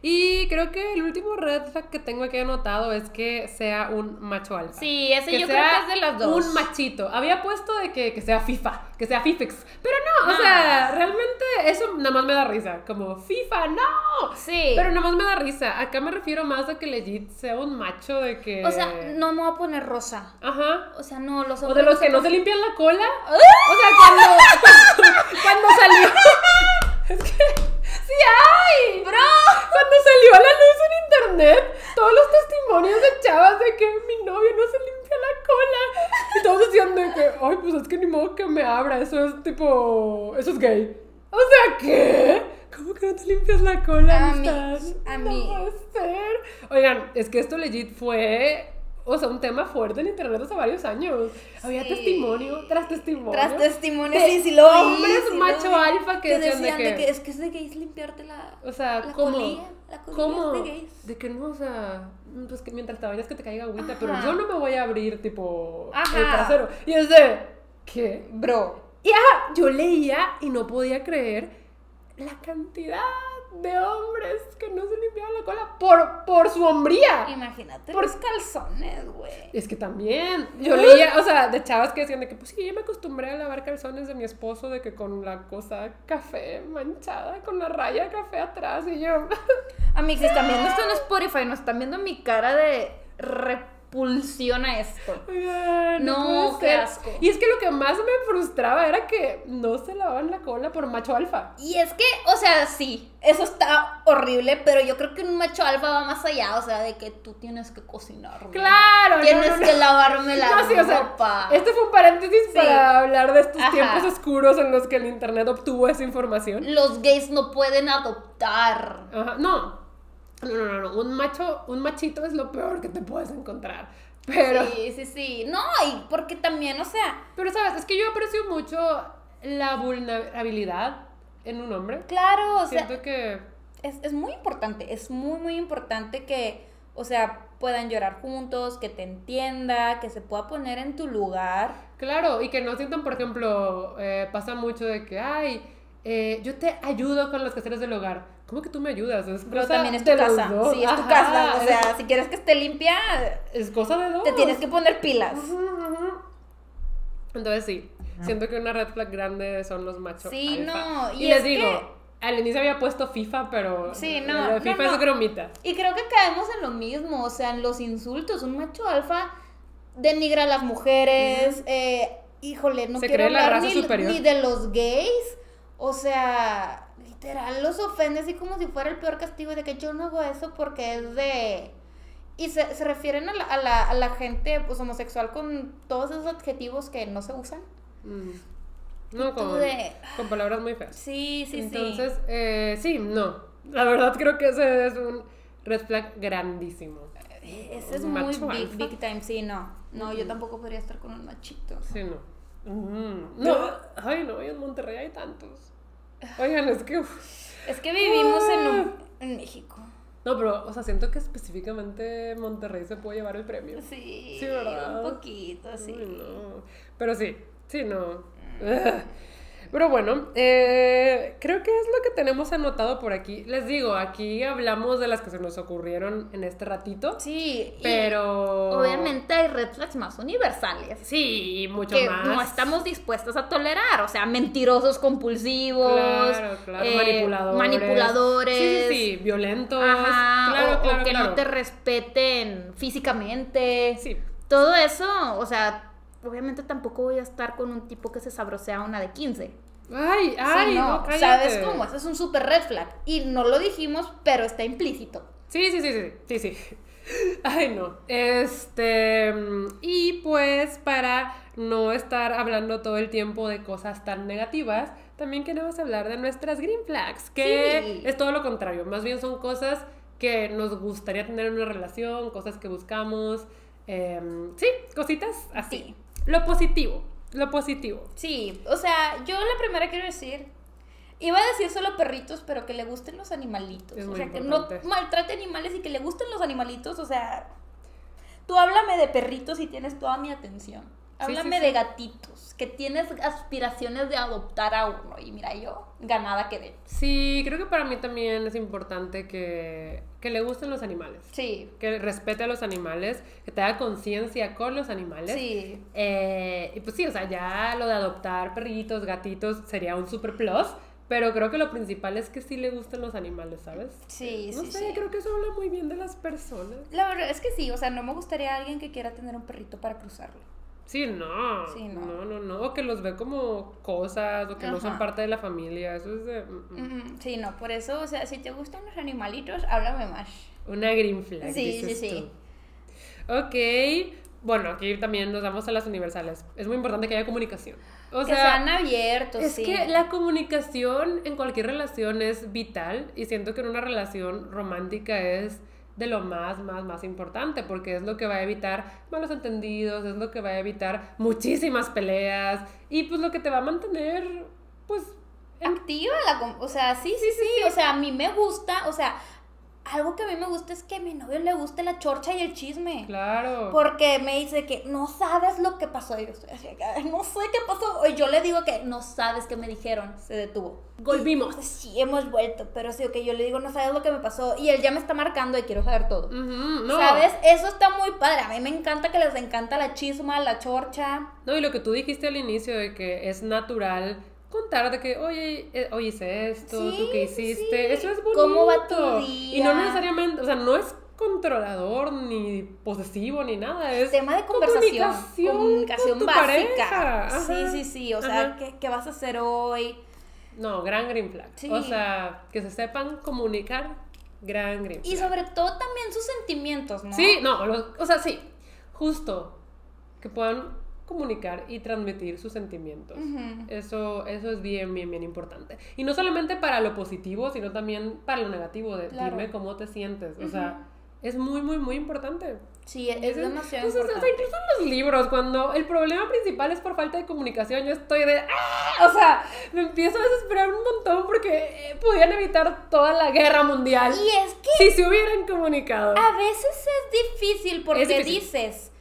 y creo que el último red flag que tengo aquí anotado es que sea un macho alfa. Sí, ese Que yo creo que es de las dos. Un machito. Había puesto de que, que sea FIFA, que sea FIFEX. Pero no, o sea, realmente eso nada más me da risa. Como FIFA, no. Sí. Pero nada más me da risa. Acá me refiero más a que legit sea un macho de que. O sea, no me voy a poner rosa. Ajá. O sea, no, los O hombres de los que no se limpian la cola. O sea, cuando, cuando, cuando salió. Es que. ¡Sí hay! ¡Bro! Cuando salió a la luz en internet, todos los testimonios de chavas de que mi novio no se limpia la cola. Y todos decían de que, ay, pues es que ni modo que me abra, eso es tipo. Eso es gay. O sea, ¿qué? ¿Cómo que no te limpias la cola, Ami- amistad? ami- No puede ser. Oigan, es que esto legit fue. O sea, un tema fuerte en internet hace varios años. Había testimonio tras testimonio. Tras testimonios, de sí, sí lo hombres sí macho alfa que decían de que- es que es de gays limpiarte la, O sea, la ¿cómo? colilla, la colilla ¿Cómo? es de gays. De que no, o sea, pues que mientras te bañas que te caiga agüita, pero yo no me voy a abrir, tipo, Ajá. el trasero. Y es de, ¿qué? Bro. Y ajá, yo leía y no podía creer la cantidad de hombres que no se limpiaban la cola por, por su hombría. Imagínate Por- los calzones, güey. Es que también, yo leía, o sea, de chavas que decían de que, pues sí, yo me acostumbré a lavar calzones de mi esposo, de que con la cosa café manchada, con la raya café atrás, y yo, Amigos, si están viendo esto en Spotify, nos están viendo mi cara de repulsiona esto. No, puede qué asco. Y es que lo que más me frustraba era que no se lavaban la cola por macho alfa. Y es que, o sea, sí, eso está horrible, pero yo creo que un macho alfa va más allá, o sea, de que tú tienes que cocinar. güey. Claro, no, Tienes no, no. que lavarme la No, sí, o sea, ropa. este fue un paréntesis Sí. para hablar de estos Ajá. tiempos oscuros en los que el internet obtuvo esa información. Los gays no pueden adoptar. Ajá, no. No, no, no, no. Un macho, un machito es lo peor que te puedes encontrar. Pero, Sí, sí, sí. No, y porque también, o sea, pero sabes, es que yo aprecio mucho la vulnerabilidad en un hombre. claro, o sea, Siento que es, es muy importante, es muy, muy importante que, o sea, puedan llorar juntos, que te entienda, que se pueda poner en tu lugar. Claro, y que no sientan, por ejemplo, eh, pasa mucho de que, ay, eh, yo te ayudo con los quehaceres del hogar. ¿Cómo que tú me ayudas? Es Pero cosa también es tu de los casa. dos. Sí, es tu Ajá, casa. O sea, es, si quieres que esté limpia, es cosa de dos. te tienes que poner pilas. Entonces sí, siento que una red flag grande son los machos. Sí, alfa. no, Y, y les es digo, que- al inicio había puesto FIFA, pero Sí, no, FIFA no. es gromita. Y creo que caemos en lo mismo, o sea, en los insultos. Un macho alfa denigra a las mujeres. eh, híjole, no Se quiero cree la hablar raza ni, superior. ni de los gays. O sea, literal, los ofende así como si fuera el peor castigo de que yo no hago eso porque es de... Y se, se refieren a la, a, la, a la gente pues, homosexual con todos esos adjetivos que no se usan. Mm. No, con, de- con palabras muy feas. Sí, sí, Entonces, eh, sí, no. La verdad creo que ese es un red flag grandísimo. sí. Ese es muy big, big time, sí, no. No, yo tampoco podría estar con un machito. Sí, no. Mm, No, ay, no, en Monterrey hay tantos. Oigan, es que. Es que vivimos en, un- en México. No, pero, o sea, siento que específicamente Monterrey se puede llevar el premio. Sí, Sí, ¿verdad? un poquito, sí. No. Pero sí, sí, no. Ugh. Pero bueno, eh, creo que es lo que tenemos anotado por aquí. Les digo, aquí hablamos de las que se nos ocurrieron en este ratito. Sí, y Pero. obviamente hay red flags más universales. Sí, mucho que más. no estamos dispuestos a tolerar, o sea, mentirosos compulsivos, Claro, claro. eh, manipuladores. manipuladores, Sí, sí, sí. Violentos. ajá, claro, o, o que no te respeten físicamente, Sí. todo eso, o sea, obviamente tampoco voy a estar con un tipo que se sabrosea una de 15. Ay, Sí, ay, no, no, cállate. ¿sabes cómo? Eso es un super red flag. Y no lo dijimos, pero está implícito. Sí, sí, sí, sí, sí, sí. Ay, no. Este, y pues para no estar hablando todo el tiempo de cosas tan negativas, también queremos hablar de nuestras green flags, que Sí. es todo lo contrario, más bien son cosas que nos gustaría tener en una relación, cosas que buscamos, em, sí, cositas así. Sí. Lo positivo, lo positivo. Sí, o sea, yo la primera quiero decir, iba a decir solo perritos, pero que le gusten los animalitos. Es o sea, que no maltrate animales y que le gusten los animalitos. O sea, tú háblame de perritos y tienes toda mi atención. Sí, Háblame sí. de gatitos, que tienes aspiraciones de adoptar a uno. Y mira, yo ganada quedé. Sí, creo que para mí también es importante que, que le gusten los animales. Sí, que respete a los animales, que te haga conciencia con los animales. sí. Eh, y pues sí, o sea, ya lo de adoptar perritos, gatitos sería un super plus, pero creo que lo principal es que sí le gusten los animales, ¿sabes? Sí, no sí, sé, sí. creo que eso habla muy bien de las personas. La verdad es que sí, o sea, no me gustaría alguien que quiera tener un perrito para cruzarlo. Sí, no. Sí, no. no. No, no, O que los ve como cosas, o que no son parte de la familia. Eso es de, mm, mm. Mm, Sí, no, por eso, o sea, si te gustan los animalitos, háblame más. una green flag. Sí, dices sí, sí. tú. Ok. Bueno, aquí también nos vamos a las universales. Es muy importante que haya comunicación. O que sea, sean abiertos, Es sí. que la comunicación en cualquier relación es vital y siento que en una relación romántica es de lo más, más, más importante porque es lo que va a evitar malos entendidos, es lo que va a evitar muchísimas peleas y pues lo que te va a mantener pues activa la o sea sí sí sí, o sea a mí me gusta o sea algo que a mí me gusta es que a mi novio le guste la chorcha y el chisme claro. porque me dice que no sabes lo que pasó y yo estoy así, "Ay, no sé qué pasó y yo le digo que no sabes qué me dijeron se detuvo Volvimos. Y, sí hemos vuelto pero sí que yo le digo no sabes lo que me pasó y él ya me está marcando y quiero saber todo no. ¿Sabes? Eso está muy padre. A mí me encanta que les encanta la chisma, la chorcha. No, y lo que tú dijiste al inicio de que es natural contar de que, oye, eh, oye, hice esto, Sí, tú qué hiciste, sí. eso es bonito. ¿Cómo va tu Y no día? necesariamente, o sea, no es controlador, ni posesivo, ni nada. Es Tema de conversación. comunicación, Comunicación con tu básica. Sí, sí, sí. O sea. ¿qué, qué vas a hacer hoy? No, gran green flag. Sí. O sea, que se sepan comunicar, gran green flag. Y sobre todo también sus sentimientos, ¿no? Sí, no, lo- o sea, sí, justo que puedan comunicar y transmitir sus sentimientos. Ujú. Eso, eso es bien, bien, bien importante. Y no solamente para lo positivo, sino también para lo negativo, de Claro. dime cómo te sientes. O sea, es muy, muy, muy importante. Sí, es, Ese- demasiado pues, o sea, importante. incluso en los libros, cuando el problema principal es por falta de comunicación, yo estoy de... ¡Ah! O sea, me empiezo a desesperar un montón porque eh, podían evitar toda la guerra mundial Y es que si se hubieran comunicado. a veces es difícil porque Es difícil. dices,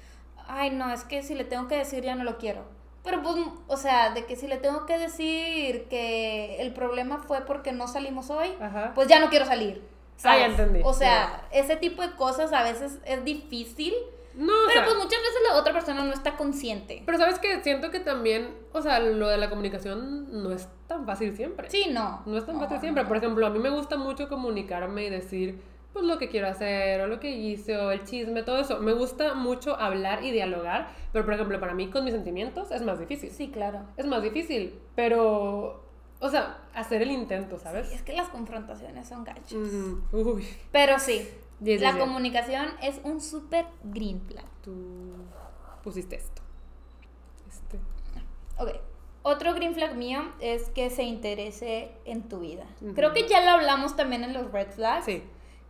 ay, no, es que si le tengo que decir ya no lo quiero. Pero pues, o sea, de que si le tengo que decir que el problema fue porque no salimos hoy, Ajá. pues ya no quiero salir. Ah, ya ¿sabes? entendí. O sea, ese tipo de cosas a veces es difícil, No, o pero sea, pues muchas veces la otra persona no está consciente. pero sabes que siento que también, o sea, lo de la comunicación no es tan fácil siempre. Sí, no. No es tan No, fácil siempre. no. Por ejemplo, a mí me gusta mucho comunicarme y decir, pues lo que quiero hacer, o lo que hice, o el chisme, todo eso. Me gusta mucho hablar y dialogar, pero por ejemplo, para mí con mis sentimientos es más difícil. Sí, claro. Es más difícil, pero, o sea, hacer el intento, ¿sabes? Es que las confrontaciones son gachas. Ujú. Uy, Pero sí, Yes, la yes, yes. comunicación es un super green flag. tú pusiste esto. Este. Ok. Otro green flag mío es que se interese en tu vida. Ujú. Creo que ya lo hablamos también en los red flags. Sí.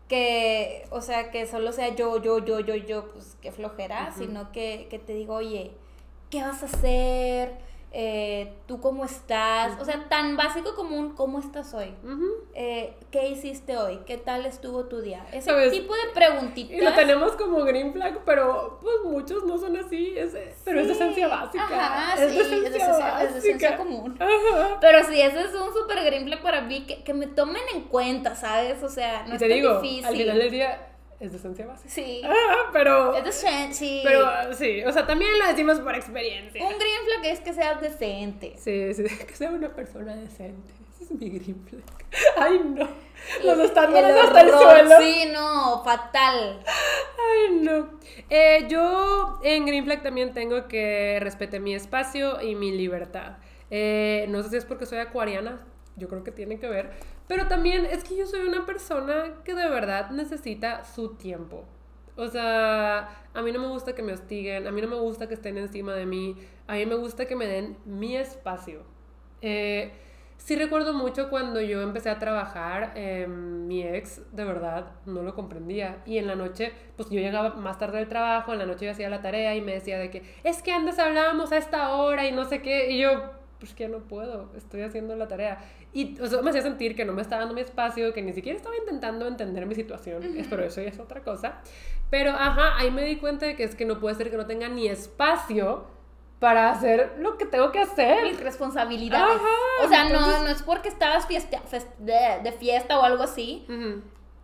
Que, o sea, que solo sea yo, yo, yo, yo, yo, pues qué flojera, sino que, que te digo, oye, ¿qué vas a hacer? Eh, ¿Tú cómo estás? O sea, tan básico como un ¿cómo estás hoy? Eh, ¿Qué hiciste hoy? ¿Qué tal estuvo tu día? Ese ¿Sabes? tipo de preguntitas. Y lo tenemos como green flag, pero pues muchos no son así, es, pero es esencia básica. Ajá, es sí, de es de esencia esencia- es esencia básica. común. Ajá. Pero sí, ese es un super green flag para mí, que, que me tomen en cuenta, ¿sabes? O sea, no y es te tan digo, difícil. al final del día es de esencia básica. Sí, Ajá, pero, es decente, sí. pero sí, o sea, también lo decimos por experiencia. Un green flag es que seas decente. Sí, sí, que sea una persona decente. Ese es mi green flag. Ay, no. Los estándares El hasta el suelo. Sí, no, fatal. Ay, no. Eh, yo en Green Flag también tengo que respete mi espacio y mi libertad. Eh, no sé si es porque soy acuariana, yo creo que tiene que ver. Pero también es que yo soy una persona que de verdad necesita su tiempo. O sea, a mí no me gusta que me hostiguen, a mí no me gusta que estén encima de mí, a mí me gusta que me den mi espacio. Eh, sí recuerdo mucho cuando yo empecé a trabajar, eh, mi ex de verdad no lo comprendía y en la noche, pues yo llegaba más tarde del trabajo, en la noche yo hacía la tarea y me decía de que es que antes hablábamos a esta hora y no sé qué y yo pues que no puedo, estoy haciendo la tarea. Y o sea, me hacía sentir que no me estaba dando mi espacio, que ni siquiera estaba intentando entender mi situación, pero eso ya es otra cosa. Pero, ajá, ahí me di cuenta de que es que no puede ser que no tenga ni espacio para hacer lo que tengo que hacer. Mis responsabilidades. Ajá, o sea, no, entonces- no es porque estabas fiesta, de, de fiesta o algo así.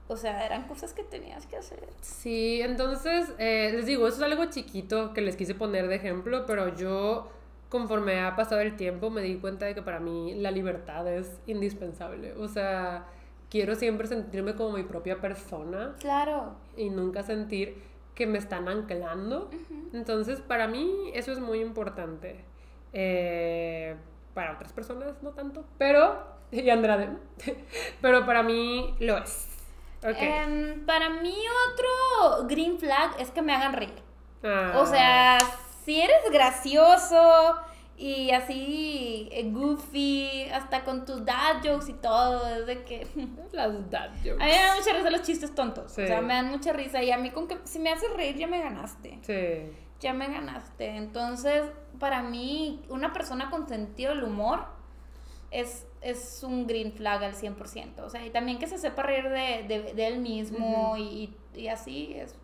O sea, eran cosas que tenías que hacer. Sí, entonces eh, les digo, eso es algo chiquito que les quise poner de ejemplo, pero yo conforme ha pasado el tiempo me di cuenta de que para mí la libertad es indispensable. O sea, quiero siempre sentirme como mi propia persona Claro. y nunca sentir que me están anclando. Entonces, para mí eso es muy importante. Eh, para otras personas no tanto, pero, y Andrade, pero para mí lo es. Em, para mí otro green flag es que me hagan reír. Ah. O sea, si eres gracioso y así eh, goofy, hasta con tus dad jokes y todo, es de que... Las dad jokes. A mí me dan mucha risa los chistes tontos. Sí. O sea, me dan mucha risa y a mí con que si me haces reír ya me ganaste. Sí. Ya me ganaste. Entonces, para mí, una persona con sentido del humor es, es un green flag al 100%. O sea, y también que se sepa reír de, de, de él mismo y, y así es.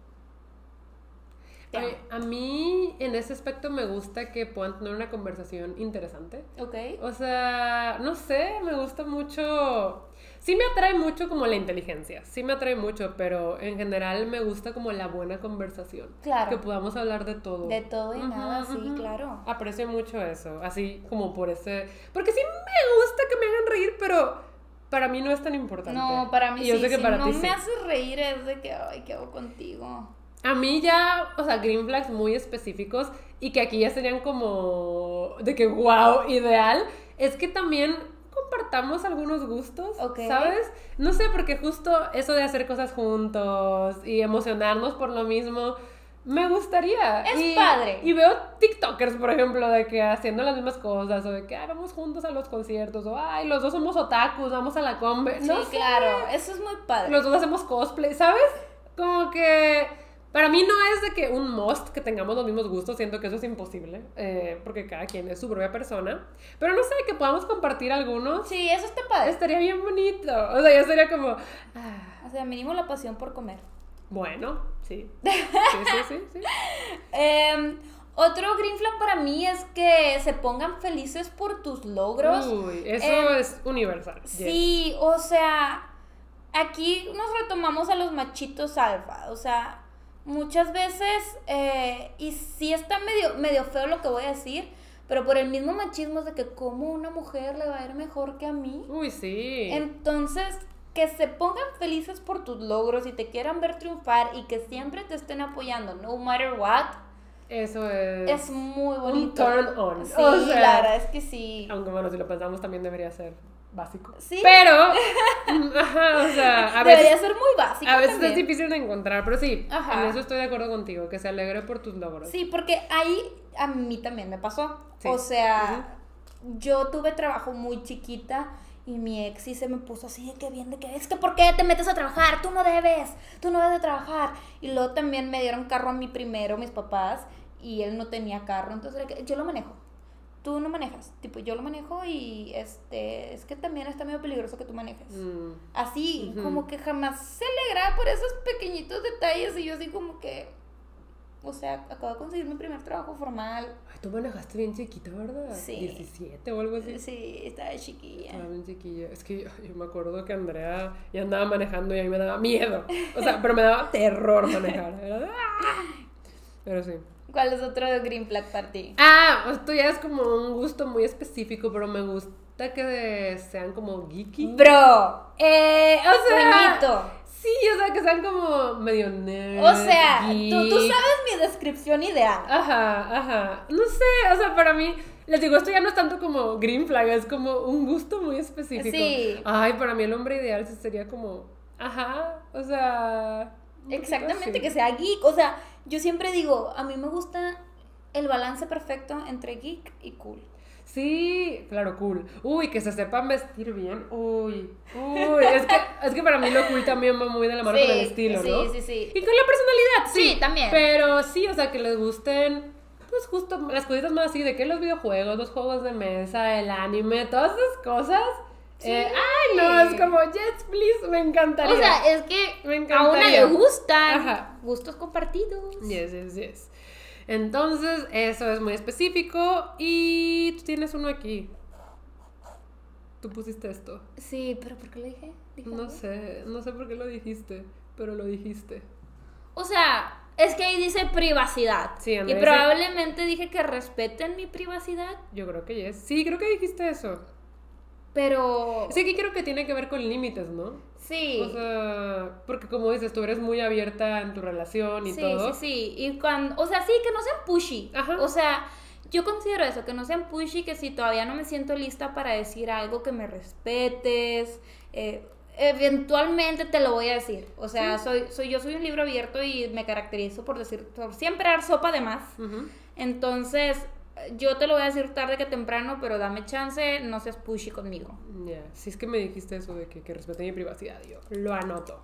A mí, en ese aspecto, me gusta que puedan tener una conversación interesante. Ok. O sea, no sé, me gusta mucho. Sí me atrae mucho como la inteligencia, sí me atrae mucho, pero en general me gusta como la buena conversación. Claro. Que podamos hablar de todo. De todo y nada, sí, claro. Aprecio mucho eso, así como por ese... Porque sí me gusta que me hagan reír, pero para mí no es tan importante. No, para mí Y yo sí. sé que si para no ti me sí. haces reír es de que, ay, ¿qué hago contigo? A mí ya, o sea, green flags muy específicos y que aquí ya serían como de que wow, ideal, es que también compartamos algunos gustos, Ok. ¿sabes? No sé, porque justo eso de hacer cosas juntos y emocionarnos por lo mismo, me gustaría. Es Y- padre. Y veo TikTokers, por ejemplo, de que haciendo las mismas cosas, o de que "Ay, vamos juntos a los conciertos, o ay, los dos somos otakus, vamos a la combe. No sí, sé. claro, eso es muy padre. Los dos hacemos cosplay, ¿sabes? Como que para mí no es de que un must que tengamos los mismos gustos, siento que eso es imposible, eh, porque cada quien es su propia persona. Pero no sé, que podamos compartir algunos, Sí, eso está padre. estaría bien bonito. O sea, ya sería como, ah, O sea, mínimo la pasión por comer. bueno, sí. Sí, sí, sí, sí. Em, otro green flag para mí es que se pongan felices por tus logros. Uy, eso Em, es universal. yes. Sí, o sea, aquí nos retomamos a los machitos alfa, o sea, muchas veces, eh, y sí está medio, medio feo lo que voy a decir, pero por el mismo machismo es de que como una mujer le va a ir mejor que a mí. Uy, sí. Entonces, que se pongan felices por tus logros y te quieran ver triunfar y que siempre te estén apoyando, no matter what, Eso es... es muy bonito. un turn on. Sí, o sea, la verdad es que sí. Aunque bueno, si lo pensamos también debería ser básico. Sí. Pero, o sea, a veces... Debería ser muy básico. A veces también. es difícil de encontrar, pero sí, Ajá. en eso estoy de acuerdo contigo, que se alegre por tus logros. Sí, porque ahí a mí también me pasó. Sí. O sea, yo tuve trabajo muy chiquita y mi ex sí se me puso así de que bien, de que es que ¿por qué te metes a trabajar? Tú no debes, tú no debes de trabajar. Y luego también me dieron carro a mí primero, mis papás, y él no tenía carro, entonces yo lo manejo. Tú no manejas, tipo yo lo manejo y este es que también está medio peligroso que tú manejes. Mm, Así, Ujú. como que jamás se alegraba por esos pequeñitos detalles y yo así como que, o sea, acabo de conseguir mi primer trabajo formal. Ay, tú manejaste bien chiquita, ¿verdad? Sí. 17 o algo así. Sí, estaba chiquilla. Estaba bien chiquilla. Es que yo, yo me acuerdo que Andrea ya andaba manejando y a mí me daba miedo. O sea, pero me daba terror manejar. Pero sí. ¿Cuál es otro green flag para ti? Ah, esto ya es como un gusto muy específico, pero me gusta que sean como geeky. Bro, eh, o sea, sea, Sí, o sea, que sean como medio nerd. o sea, tú, tú sabes mi descripción ideal. Ajá, ajá. No sé, o sea, para mí, les digo, esto ya no es tanto como green flag, es como un gusto muy específico. Sí. Ay, para mí el hombre ideal sería como, ajá, o sea. Exactamente, que sea geek. O sea, yo siempre digo, a mí me gusta el balance perfecto entre geek y cool. Sí, claro, cool. Uy, que se sepan vestir bien. Uy, uy. Es que, es que para mí lo cool también va muy de la mano Sí, con el estilo, sí, ¿no? sí, sí. Y con la personalidad, sí. Sí, también. Pero sí, o sea, que les gusten, pues justo las cositas más así, de que los videojuegos, los juegos de mesa, el anime, todas esas cosas. Sí. eh, ay, no, es como, yes, please, me encantaría. O sea, es que Me a una encantaría. le gustan Ajá. gustos compartidos. Yes, yes, yes. Entonces, eso es muy específico. Y tú tienes uno aquí. Tú pusiste esto. Sí, pero ¿por qué lo dije? ¿Dije No algo? sé, no sé por qué lo dijiste, pero lo dijiste. O sea, es que ahí dice privacidad. Sí, y probablemente dije que respeten mi privacidad, Yo creo que yes. Sí, creo que dijiste eso. Pero Sí, que creo que tiene que ver con límites, ¿no? sí. O sea, porque como dices, tú eres muy abierta en tu relación y sí, todo. sí, sí. Y cuando, o sea, sí, que no sean pushy. Ajá. O sea, yo considero eso, que no sean pushy, que si todavía no me siento lista para decir algo, que me respetes. eh, eventualmente te lo voy a decir. O sea, soy, soy, yo soy un libro abierto y me caracterizo por decir, por siempre dar sopa de más. Ujú. Entonces, yo te lo voy a decir tarde que temprano, pero dame chance, no seas pushy conmigo. Ya, si es que me dijiste eso de que, que respete mi privacidad, yo lo anoto.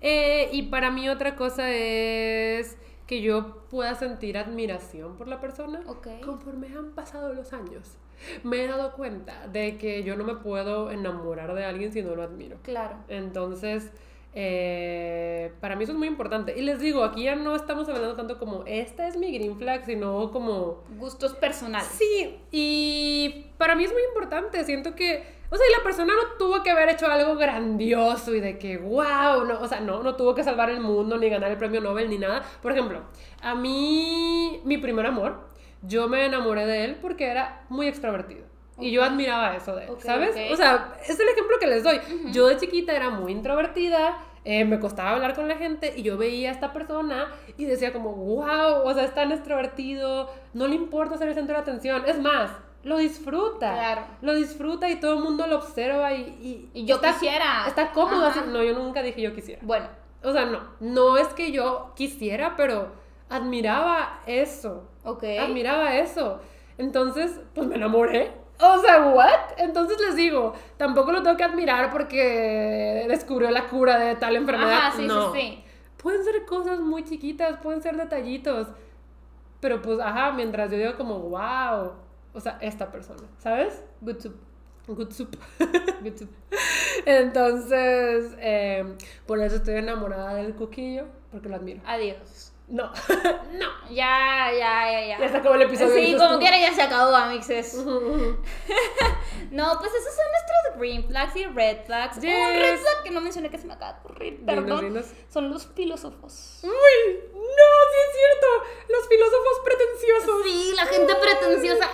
Eh, y para mí otra cosa es que yo pueda sentir admiración por la persona Ok. conforme han pasado los años. Me he dado cuenta de que yo no me puedo enamorar de alguien si no lo admiro. Claro. Entonces, eh, para mí eso es muy importante. Y les digo, aquí ya no estamos hablando tanto como, esta es mi green flag, sino como, Gustos personales. Sí, y para mí es muy importante. Siento que, o sea, la persona no tuvo que haber hecho algo grandioso y de que, wow, no, o sea, no, no tuvo que salvar el mundo ni ganar el premio Nobel ni nada. Por ejemplo, a mí, mi primer amor, yo me enamoré de él porque era muy extrovertido. Y yo admiraba eso de él, Ok, ¿sabes? ok. O sea, es el ejemplo que les doy. Yo de chiquita era muy introvertida, eh, me costaba hablar con la gente y yo veía a esta persona y decía como, wow, o sea, es tan extrovertido, no le importa ser el centro de atención. Es más, lo disfruta. Claro. Lo disfruta y todo el mundo lo observa y... Y, Y yo está, quisiera. Está cómodo así. No, yo nunca dije yo quisiera. Bueno, O sea, no, no es que yo quisiera, pero admiraba eso. ok. Admiraba eso. Entonces, pues me enamoré. O sea, ¿what? Entonces les digo, tampoco lo tengo que admirar porque descubrió la cura de tal enfermedad. Ajá, sí, no. sí, sí. Pueden ser cosas muy chiquitas, pueden ser detallitos. Pero pues, ajá, mientras yo digo como, wow. O sea, esta persona, ¿sabes? Good soup. Good soup. Good soup. Entonces, eh, por eso estoy enamorada del cuquillo, porque lo admiro. Adiós. No, no. Ya, ya, ya, ya. Ya se acabó el episodio. Sí, como quiera ya se acabó, amixes. Ujú, ujú. No, pues esos son nuestros green flags y red flags. Un red Yes. flag que no mencioné que se me acaba de ocurrir, Dinos, perdón. dinos. Son los filósofos. Uy, no, sí es cierto. Los filósofos pretenciosos. Sí, la gente pretenciosa.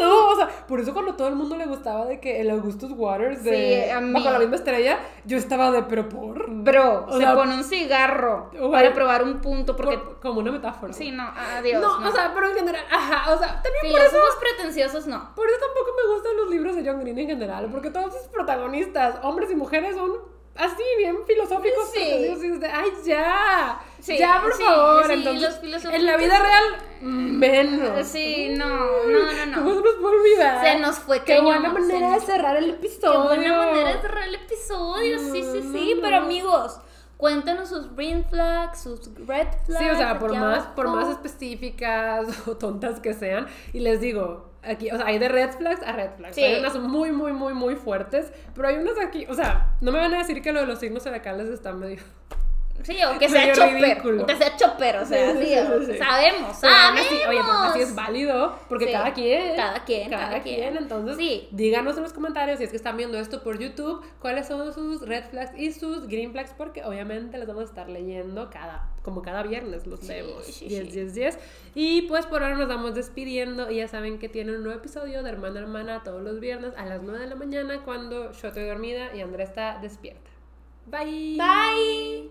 No, o sea, por eso cuando todo el mundo le gustaba de que el Augustus Waters de Sí, a mí. Bajo la misma estrella, yo estaba de pero por, Bro, O se sea, pone un cigarro para probar un punto porque... por- como una metáfora. Sí, no, adiós. no, no. o sea, pero en general, ajá, o sea, también por eso Filósofos pretenciosos no. por eso tampoco me gustan los libros de John Green en general, porque todos sus protagonistas, hombres y mujeres, son así, bien filosóficos. Sí. ay, ya, Sí, ya, por sí, favor. sí, Entonces, los en la vida real, menos. Sí, no, no, no, no. ¿Cómo se nos puede olvidar? Se nos fue Qué cañón, buena manera de cerrar el Qué episodio. buena manera de cerrar el episodio. Sí, sí, sí. No, Pero amigos, cuéntanos sus green flags, sus red flags. Sí, o sea, por más, por más específicas o tontas que sean. Y les digo, aquí, o sea, hay de red flags a red flags. Sí. Hay unas muy, muy, muy, muy fuertes. Pero hay unas aquí, o sea, no me van a decir que lo de los signos zodiacales está medio. Sí, o que sea chopper. O que sea chopper, o sea, Sí, sí, sí, sabemos, sabemos. así, oye, pero así es válido, porque cada quien. Cada quien, cada quien. Entonces, Sí. díganos en los comentarios si es que están viendo esto por YouTube, cuáles son sus red flags y sus green flags, porque obviamente los vamos a estar leyendo cada, como cada viernes los leemos. sí, 10, sí. 10, 10. Y pues por ahora nos vamos despidiendo y ya saben que tienen un nuevo episodio de Hermana Hermana todos los viernes a las 9 de la mañana cuando yo estoy dormida y Andrea está despierta. Bye. Bye.